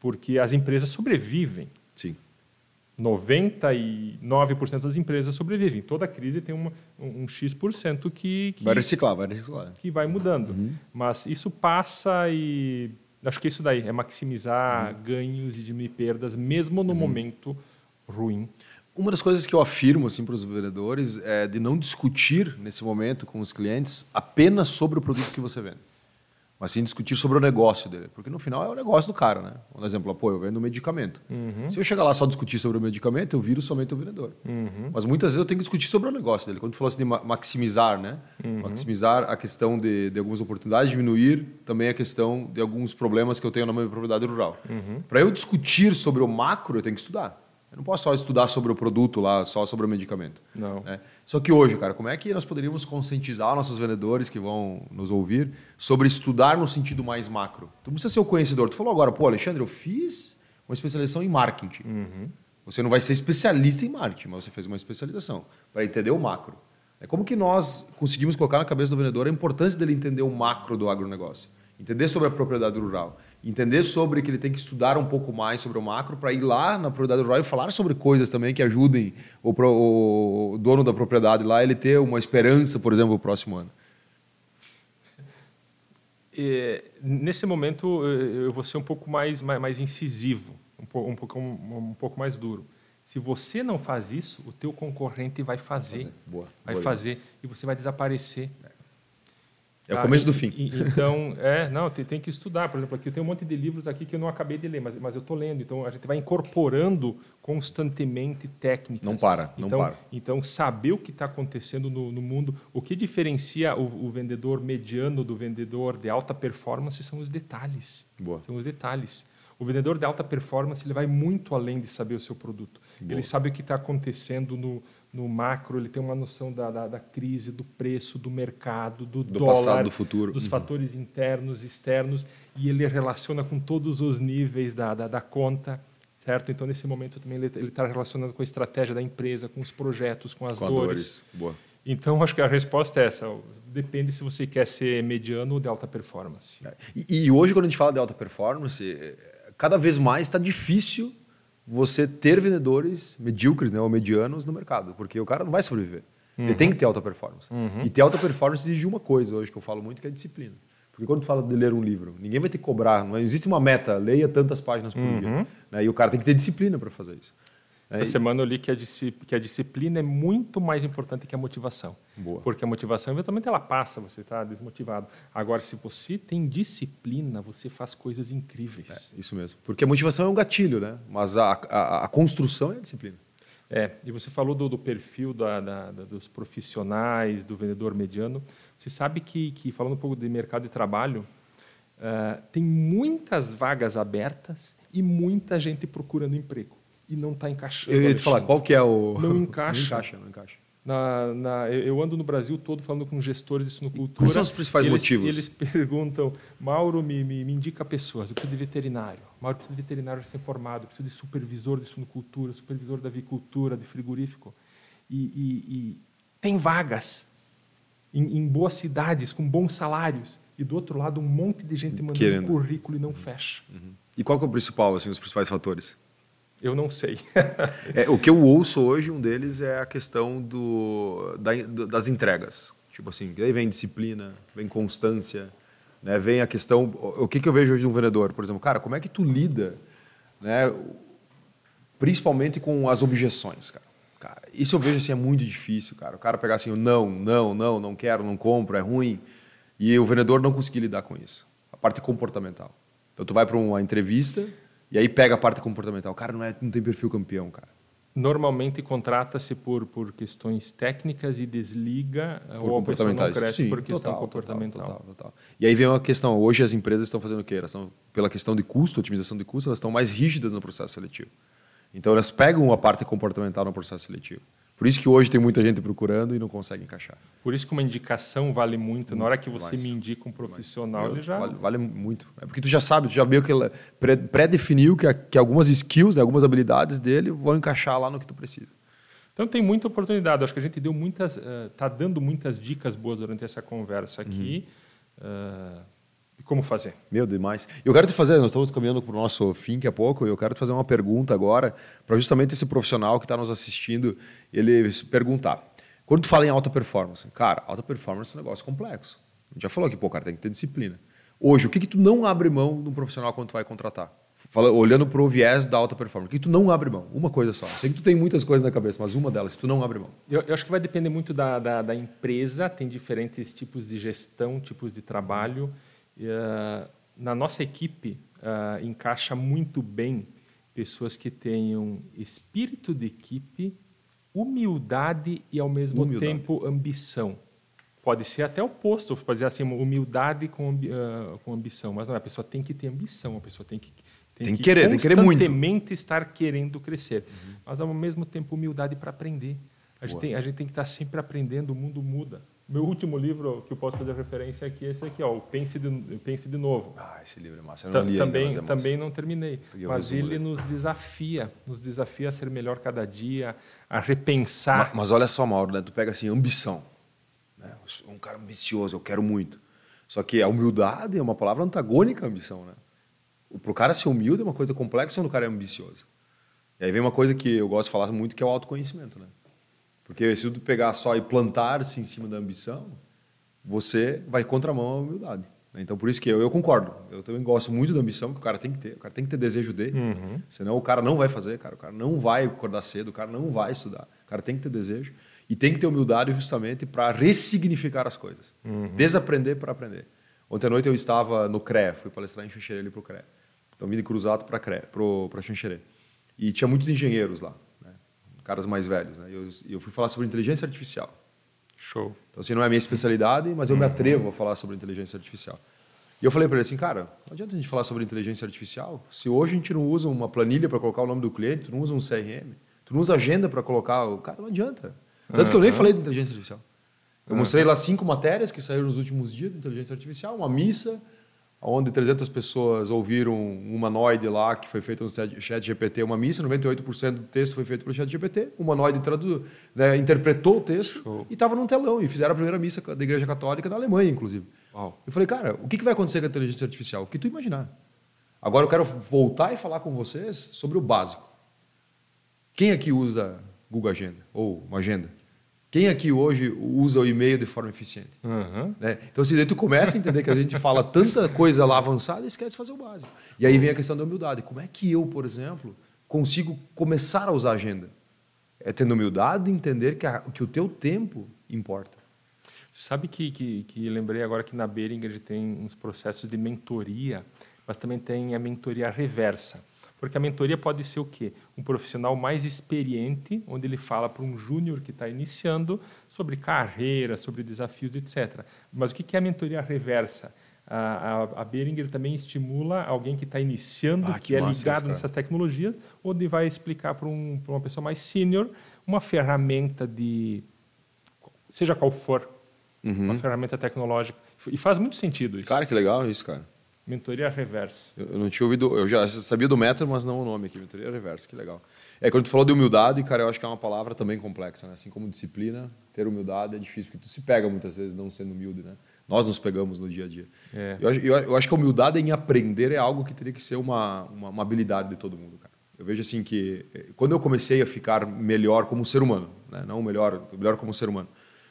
Porque as empresas sobrevivem. Sim. 99% das empresas sobrevivem. Toda crise tem uma, um, um X% que, que, Vai reciclar, vai reciclar. Que vai mudando. Uhum. Mas isso passa e... Acho que é isso daí, é maximizar uhum. ganhos e diminuir perdas, mesmo no uhum. momento ruim Uma das coisas que eu afirmo assim, para os vendedores é de não discutir nesse momento com os clientes apenas sobre o produto que você vende mas sim discutir sobre o negócio dele. Porque no final é o negócio do cara, né? Um exemplo, pô, eu vendo um medicamento. Uhum. Se eu chegar lá só discutir sobre o medicamento, eu viro somente o vendedor. Uhum. Mas muitas vezes eu tenho que discutir sobre o negócio dele. Quando tu falou assim de maximizar, né? Uhum. Maximizar a questão de, de algumas oportunidades, diminuir também a questão de alguns problemas que eu tenho na minha propriedade rural. Uhum. Para eu discutir sobre o macro, eu tenho que estudar. Eu não posso só estudar sobre o produto lá, só sobre o medicamento. Não. Né? Só que hoje, cara, como é que nós poderíamos conscientizar nossos vendedores que vão nos ouvir sobre estudar no sentido mais macro? Tu não precisa ser o conhecedor. Tu falou agora, pô, Alexandre, eu fiz uma especialização em marketing. Uhum. Você não vai ser especialista em marketing, mas você fez uma especialização para entender o macro. É como que nós conseguimos colocar na cabeça do vendedor a importância dele entender o macro do agronegócio, entender sobre a propriedade rural entender sobre que ele tem que estudar um pouco mais sobre o macro para ir lá na propriedade rural e falar sobre coisas também que ajudem o, pro, o dono da propriedade lá ele ter uma esperança, por exemplo, no próximo ano. É, nesse momento eu vou ser um pouco mais, mais, mais incisivo, um pouco, um, pouco, um, um pouco mais duro. Se você não faz isso, o teu concorrente vai fazer, fazer. Boa. vai Boa fazer demais. e você vai desaparecer. É. O ah, começo do fim. Então, (laughs) é, não, tem, tem, que estudar. Por exemplo, aqui eu tenho um monte de livros aqui que eu não acabei de ler, mas, mas eu estou lendo. Então, a gente vai incorporando constantemente técnicas. Não para, não então, para. Então, saber o que está acontecendo no, no, mundo, o que diferencia o, o, vendedor mediano do vendedor de alta performance são os detalhes. Boa. São os detalhes. O vendedor de alta performance ele vai muito além de saber o seu produto. Boa. Ele sabe o que está acontecendo no, no macro, ele tem uma noção da, da, da crise, do preço, do mercado, do, do dólar, passado, do futuro, dos uhum. fatores internos, externos, e ele relaciona com todos os níveis da, da, da conta, certo? Então, nesse momento também ele está relacionado com a estratégia da empresa, com os projetos, com as com dores. dores. Boa. Então, acho que a resposta é essa. Depende se você quer ser mediano ou de alta performance. É. E, e hoje, quando a gente fala de alta performance, cada vez mais está difícil você ter vendedores medíocres né, ou medianos no mercado, porque o cara não vai sobreviver. Uhum. Ele tem que ter alta performance. Uhum. E ter alta performance exige uma coisa hoje que eu falo muito, que é disciplina. Porque quando tu fala de ler um livro, ninguém vai que cobrar, não existe uma meta, leia tantas páginas por uhum. dia. Né? E o cara tem que ter disciplina para fazer isso. Essa é, semana eu li que a, que a, disciplina é muito mais importante que a motivação. Boa. Porque a motivação, eventualmente, ela passa, você está desmotivado. Agora, se você tem disciplina, você faz coisas incríveis. É, isso mesmo. Porque a motivação é um gatilho, né? mas a, a, a construção é a disciplina. É, e você falou do, do perfil da, da, da, dos profissionais, do vendedor mediano. Você sabe que, que falando um pouco de mercado de trabalho, uh, tem muitas vagas abertas e muita gente procurando emprego e não está encaixando. Eu ia te falar, qual que é o... Não (laughs) encaixa. não encaixa, não encaixa. Na, na, eu ando no Brasil todo falando com gestores de sinocultura. Quais são os principais eles, motivos? Eles perguntam, Mauro, me, me, me, indica pessoas. Eu preciso de veterinário. Mauro, preciso de veterinário recém-formado. Preciso de supervisor de sinocultura, supervisor da avicultura, de frigorífico. E, e, e tem vagas em, em, boas cidades, com bons salários. E do outro lado, um monte de gente mandando Querendo. currículo e não fecha. Uhum. E qual é o principal, assim, os principais fatores? Eu não sei. (laughs) é, o que eu ouço hoje, um deles é a questão do, da, das entregas. Tipo assim, aí vem disciplina, vem constância, né? vem a questão. O que, que eu vejo hoje de um vendedor? Por exemplo, cara, como é que tu lida, né? principalmente com as objeções, cara? cara? Isso eu vejo assim, é muito difícil, cara. O cara pegar assim, não, não, não, não quero, não compro, é ruim. E o vendedor não conseguir lidar com isso. A parte comportamental. Então, tu vai para uma entrevista e aí pega a parte comportamental. O cara não, é, não tem perfil campeão, cara. Normalmente contrata-se por, por questões técnicas e desliga por ou comportamentais. Sim, por questão total, comportamental. Total, total, total, E aí vem uma questão, hoje as empresas estão fazendo o quê? Elas estão, pela questão de custo, otimização de custo, elas estão mais rígidas no processo seletivo. Então elas pegam a parte comportamental no processo seletivo. Por isso que hoje tem muita gente procurando e não consegue encaixar. Por isso que uma indicação vale muito. muito Na hora que você mais, me indica um profissional, ele já. Vale, vale, muito. É porque tu já sabe, tu já meio que pré-definiu que, que algumas skills, né, algumas habilidades dele vão encaixar lá no que tu precisa. Então tem muita oportunidade. Acho que a gente deu muitas, está uh, dando muitas dicas boas durante essa conversa aqui. Uhum. Uh, como fazer. Meu, demais. Eu quero te fazer, nós estamos caminhando para o nosso fim daqui a pouco, e eu quero te fazer uma pergunta agora, para justamente esse profissional que está nos assistindo, ele perguntar. Quando tu fala em alta performance, cara, alta performance é um negócio complexo. A gente já falou aqui, pô, cara, tem que ter disciplina. Hoje, o que, que tu não abre mão de um profissional quando tu vai contratar? Fala, olhando para o viés da alta performance, que tu não abre mão, uma coisa só. Sei que tu tem muitas coisas na cabeça, mas uma delas, tu não abre mão. Eu, eu acho que vai depender muito da, da, da, empresa, tem diferentes tipos de gestão, tipos de trabalho. Uh, na nossa equipe, uh, encaixa muito bem pessoas que tenham espírito de equipe, humildade e, ao mesmo humildade. tempo, ambição. Pode ser até o oposto, pode dizer assim, humildade com, uh, com ambição, mas não, a pessoa tem que ter ambição, a pessoa tem que tem, tem que querer, tem que querer muito. Constantemente estar querendo crescer. Uhum. Mas, ao mesmo tempo, humildade para aprender. A gente, tem, a gente tem que estar sempre aprendendo, o mundo muda. Meu último livro que eu posso fazer referência aqui é esse aqui, ó, o Pense de, Pense de Novo. Ah, esse livro é massa. Eu não li também, ainda, é também não terminei. Mas ele nos desafia, nos desafia a ser melhor cada dia, a repensar. Mas, mas olha só, Mauro, né? tu pega assim, ambição. Né? Um cara ambicioso, eu quero muito. Só que a humildade é uma palavra antagônica à ambição, né? Para o cara ser humilde é uma coisa complexa quando o cara é ambicioso. E aí vem uma coisa que eu gosto de falar muito, que é o autoconhecimento. Né? Porque se tu pegar só e plantar-se em cima da ambição, você vai contramão à humildade. Né? Então, por isso que eu, eu, concordo. Eu também gosto muito da ambição que o cara tem que ter. O cara tem que ter desejo de. Uhum. Senão o cara não vai fazer, cara. O cara não vai acordar cedo, o cara não vai estudar. O cara tem que ter desejo. E tem que ter humildade justamente para ressignificar as coisas. Uhum. Desaprender para aprender. Ontem à noite eu estava no CRE, fui palestrar em Xanxerê ali para o CRE. Então, vim de Cruzado para Xanxerê. E tinha muitos engenheiros lá? Caras mais velhos. Né? Eu, eu fui falar sobre inteligência artificial. Show. Então, assim, não é a minha especialidade, mas eu me atrevo a falar sobre inteligência artificial. E eu falei para ele assim, cara, não adianta a gente falar sobre inteligência artificial se hoje a gente não usa uma planilha para colocar o nome do cliente, tu não usa um CRM, tu não usa agenda para colocar o... Cara, não adianta. Tanto uhum. que eu nem falei de inteligência artificial. Eu uhum. mostrei lá cinco matérias que saíram nos últimos dias de inteligência artificial, uma missa, onde 300 pessoas ouviram um humanoide lá que foi feito no chat GPT, uma missa, 98% do texto foi feito pelo chat GPT, o humanoide tradu, né, interpretou o texto Show. e estava num telão, e fizeram a primeira missa da Igreja Católica na Alemanha, inclusive. Uau. Eu falei, cara, o que vai acontecer com a inteligência artificial? O que tu imaginar. Agora eu quero voltar e falar com vocês sobre o básico. Quem aqui usa Google Agenda ou uma agenda? Quem aqui hoje usa o e-mail de forma eficiente? Uhum. Né? Então, se assim, tu começa a entender que a gente fala tanta coisa lá avançada e esquece de fazer o básico. E aí vem a questão da humildade. Como é que eu, por exemplo, consigo começar a usar a agenda? É tendo humildade e entender que, a, que o teu tempo importa. Sabe que, que, que lembrei agora que na Behringer tem uns processos de mentoria, mas também tem a mentoria reversa. Porque a mentoria pode ser o quê? Um profissional mais experiente, onde ele fala para um júnior que está iniciando sobre carreira, sobre desafios, etc. Mas o que é a mentoria reversa? A, a, a Behringer também estimula alguém que está iniciando, ah, que, que é ligado nessas tecnologias, onde vai explicar para um, uma pessoa mais sênior uma ferramenta de, seja qual for, uhum. uma ferramenta tecnológica. E faz muito sentido isso. Cara, que legal isso, cara. Mentoria reversa. Eu, não tinha ouvido, eu já sabia do método, mas não o nome aqui, mentoria reversa, que legal. É, quando tu falou de humildade, cara, eu acho que é uma palavra também complexa, né? Assim como disciplina, ter humildade é difícil, porque tu se pega muitas vezes não sendo humilde, né? Nós nos pegamos no dia a dia. É. Eu, eu, eu, acho que a humildade em aprender é algo que teria que ser uma, uma, uma habilidade de todo mundo, cara. Eu vejo assim que eh, quando eu comecei a ficar melhor como ser humano, né? não melhor, melhor como ser humano,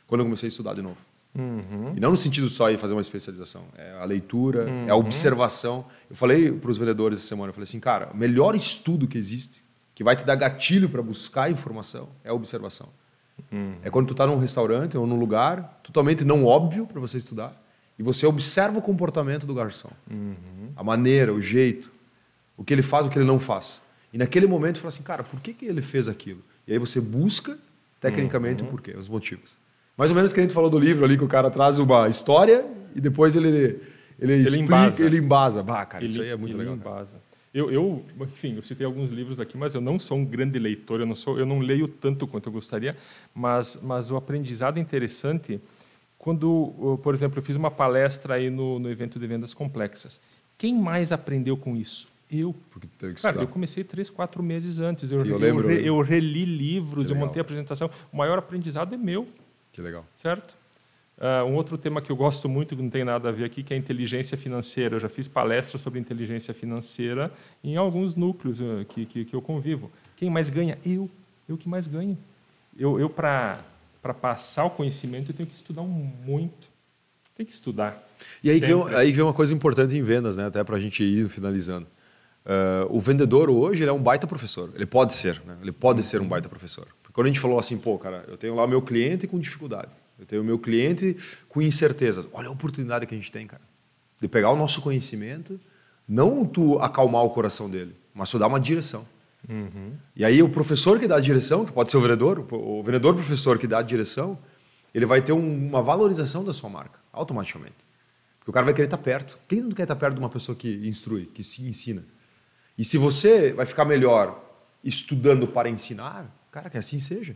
quando eu comecei a estudar de novo. Uhum. E não no sentido só de fazer uma especialização. É a leitura, uhum. é a observação. Eu falei para os vendedores essa semana, eu falei assim, cara, o melhor estudo que existe, que vai te dar gatilho para buscar informação, é a observação. Uhum. É quando tu está num restaurante ou num lugar totalmente não óbvio para você estudar e você observa o comportamento do garçom. Uhum. A maneira, o jeito, o que ele faz, o que ele não faz. E naquele momento você fala assim, cara, por que, que ele fez aquilo? E aí você busca tecnicamente o uhum. porquê, os motivos. Mais ou menos que a gente falou do livro ali, que o cara traz uma história e depois ele, ele, ele explica, embasa. ele embasa. Bah, cara, ele, isso aí é muito legal. Embasa. Eu, eu, enfim, eu citei alguns livros aqui, mas eu não sou um grande leitor, eu não sou, eu não leio tanto quanto eu gostaria, mas, mas o aprendizado é interessante quando, por exemplo, eu fiz uma palestra aí no, no evento de vendas complexas. Quem mais aprendeu com isso? Eu. Porque Cara, eu comecei três, quatro meses antes. Eu, Sim, eu, lembro, eu, eu reli livros, eu montei a apresentação. O maior aprendizado é meu. Que legal. Certo? Uh, um outro tema que eu gosto muito, que não tem nada a ver aqui, que é a inteligência financeira. Eu já fiz palestras sobre inteligência financeira em alguns núcleos uh, que, que, que, eu convivo. Quem mais ganha? Eu. Eu que mais ganho. Eu, eu para passar o conhecimento, eu tenho que estudar muito. Tem que estudar. E aí vem, aí vem uma coisa importante em vendas, né? até para a gente ir finalizando. Uh, o vendedor hoje ele é um baita professor. Ele pode ser, né? Ele pode ser um baita professor. Quando a gente falou assim, pô, cara, eu tenho lá o meu cliente com dificuldade. Eu tenho o meu cliente com incertezas. Olha a oportunidade que a gente tem, cara. De pegar o nosso conhecimento, não tu acalmar o coração dele, mas tu dar uma direção. Uhum. E aí o professor que dá a direção, que pode ser o vendedor, o vendedor professor que dá a direção, ele vai ter um, uma valorização da sua marca, automaticamente. Porque o cara vai querer estar perto. Quem não quer estar perto de uma pessoa que instrui, que se ensina? E se você vai ficar melhor estudando para ensinar, cara, que assim seja.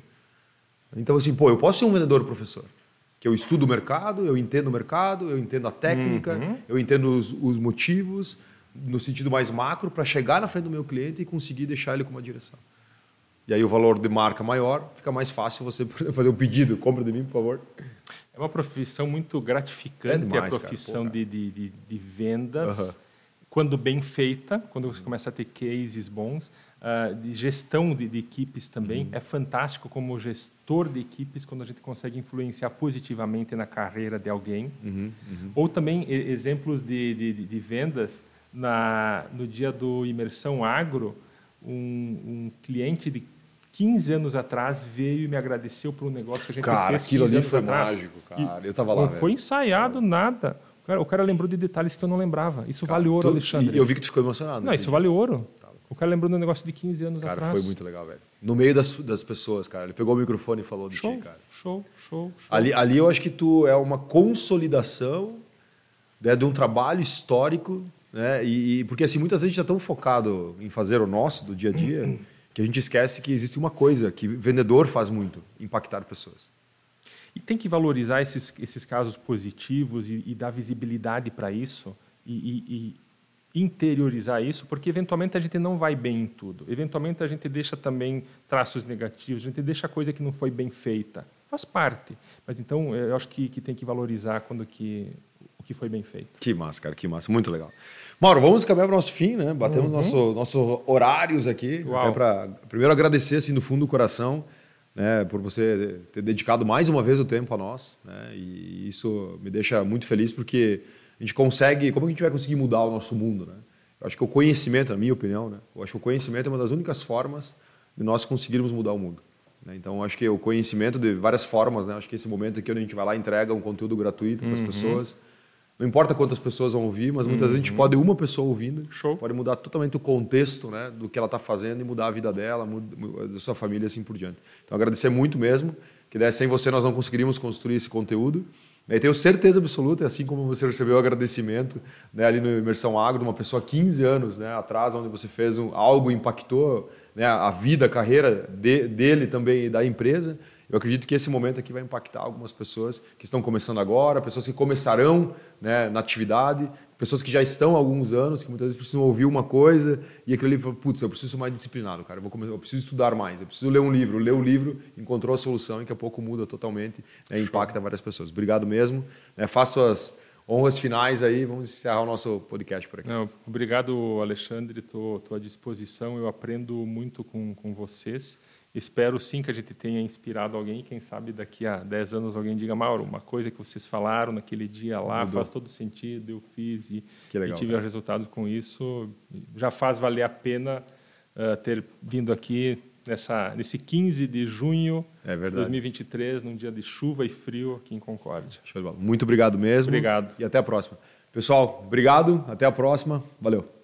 Então, assim, pô, eu posso ser um vendedor professor. Que eu estudo o mercado, eu entendo o mercado, eu entendo a técnica, uhum. eu entendo os, os motivos, no sentido mais macro, para chegar na frente do meu cliente e conseguir deixar ele com uma direção. E aí o valor de marca maior, fica mais fácil você (laughs) fazer um pedido, compra de mim, por favor. É uma profissão muito gratificante, é demais, a profissão Pô, de, de, de, de, vendas, uhum. quando bem feita, quando você começa a ter cases bons, uh, de gestão de, de equipes também. Uhum. É fantástico como gestor de equipes, quando a gente consegue influenciar positivamente na carreira de alguém. Uhum. uhum. Ou também exemplos de, de vendas, na, no dia do Imersão Agro, um, um cliente de 15 anos atrás veio e me agradeceu por um negócio que a gente cara, fez. Aquilo ali foi atrás. mágico, cara. eu tava lá. Não velho. foi ensaiado nada. O cara, o cara, lembrou de detalhes que eu não lembrava. Isso cara, vale ouro, Alexandre. E eu vi que tu ficou emocionado. Não, isso vale ouro. O cara lembrou um negócio de 15 anos cara, atrás. Cara, foi muito legal, velho. No meio das, das pessoas, cara. Ele pegou o microfone e falou do show, ti, cara. Show, show, show. Ali, ali eu acho que tu é uma consolidação né, de um trabalho histórico, né? E, e porque assim, muitas vezes a gente está tão focado em fazer o nosso do dia a dia (clears throat) que a gente esquece que existe uma coisa que vendedor faz muito, impactar pessoas. E tem que valorizar esses, esses casos positivos e, e dar visibilidade para isso e, e, interiorizar isso, porque eventualmente a gente não vai bem em tudo. Eventualmente a gente deixa também traços negativos, a gente deixa coisa que não foi bem feita. Faz parte. Mas então eu acho que, que tem que valorizar quando que, o que foi bem feito. Que massa, cara, que massa. Muito legal. Mauro, vamos caminhar para o nosso fim, né? Batemos uhum. nosso, nossos horários aqui. Pra, primeiro agradecer assim do fundo do coração, né, por você ter dedicado mais uma vez o tempo a nós, né? E isso me deixa muito feliz porque a gente consegue, como a gente vai conseguir mudar o nosso mundo, né? Eu acho que o conhecimento, na minha opinião, né? Eu acho que o conhecimento é uma das únicas formas de nós conseguirmos mudar o mundo. Né? Então, acho que o conhecimento de várias formas, né? Acho que esse momento aqui onde a gente vai lá e entrega um conteúdo gratuito para as uhum. pessoas não importa quantas pessoas vão ouvir, mas muitas uhum. vezes a gente uhum. pode, uma pessoa ouvindo, Show. pode mudar totalmente o contexto né, do que ela está fazendo e mudar a vida dela, da sua família e assim por diante. Então, agradecer muito mesmo, que né, sem você nós não conseguiríamos construir esse conteúdo. E tenho certeza absoluta, assim como você recebeu o agradecimento né, ali no Imersão Agro, uma pessoa 15 anos né, atrás, onde você fez um, algo impactou né, a vida, a carreira de, dele também e da empresa. Eu acredito que esse momento aqui vai impactar algumas pessoas que estão começando agora, pessoas que começarão né, na atividade, pessoas que já estão há alguns anos, que muitas vezes precisam ouvir uma coisa e aquilo ali, putz, eu preciso ser mais disciplinado, cara, eu, vou começar, eu preciso estudar mais, eu preciso ler um livro. Ler o livro, encontrou a solução e daqui a pouco muda totalmente, né, impacta várias pessoas. Obrigado mesmo. Né, faço as honras finais aí, vamos encerrar o nosso podcast por aqui. Não, obrigado, Alexandre, estou à disposição, eu aprendo muito com, com vocês. Espero sim que a gente tenha inspirado alguém. Quem sabe daqui a 10 anos alguém diga, Mauro, uma coisa que vocês falaram naquele dia lá Mudou. faz todo sentido, eu fiz e, legal, e tive cara. resultado com isso. Já faz valer a pena uh, ter vindo aqui nessa, nesse 15 de junho é de 2023, num dia de chuva e frio aqui em Concórdia. Muito obrigado mesmo. Obrigado. E até a próxima. Pessoal, obrigado. Até a próxima. Valeu.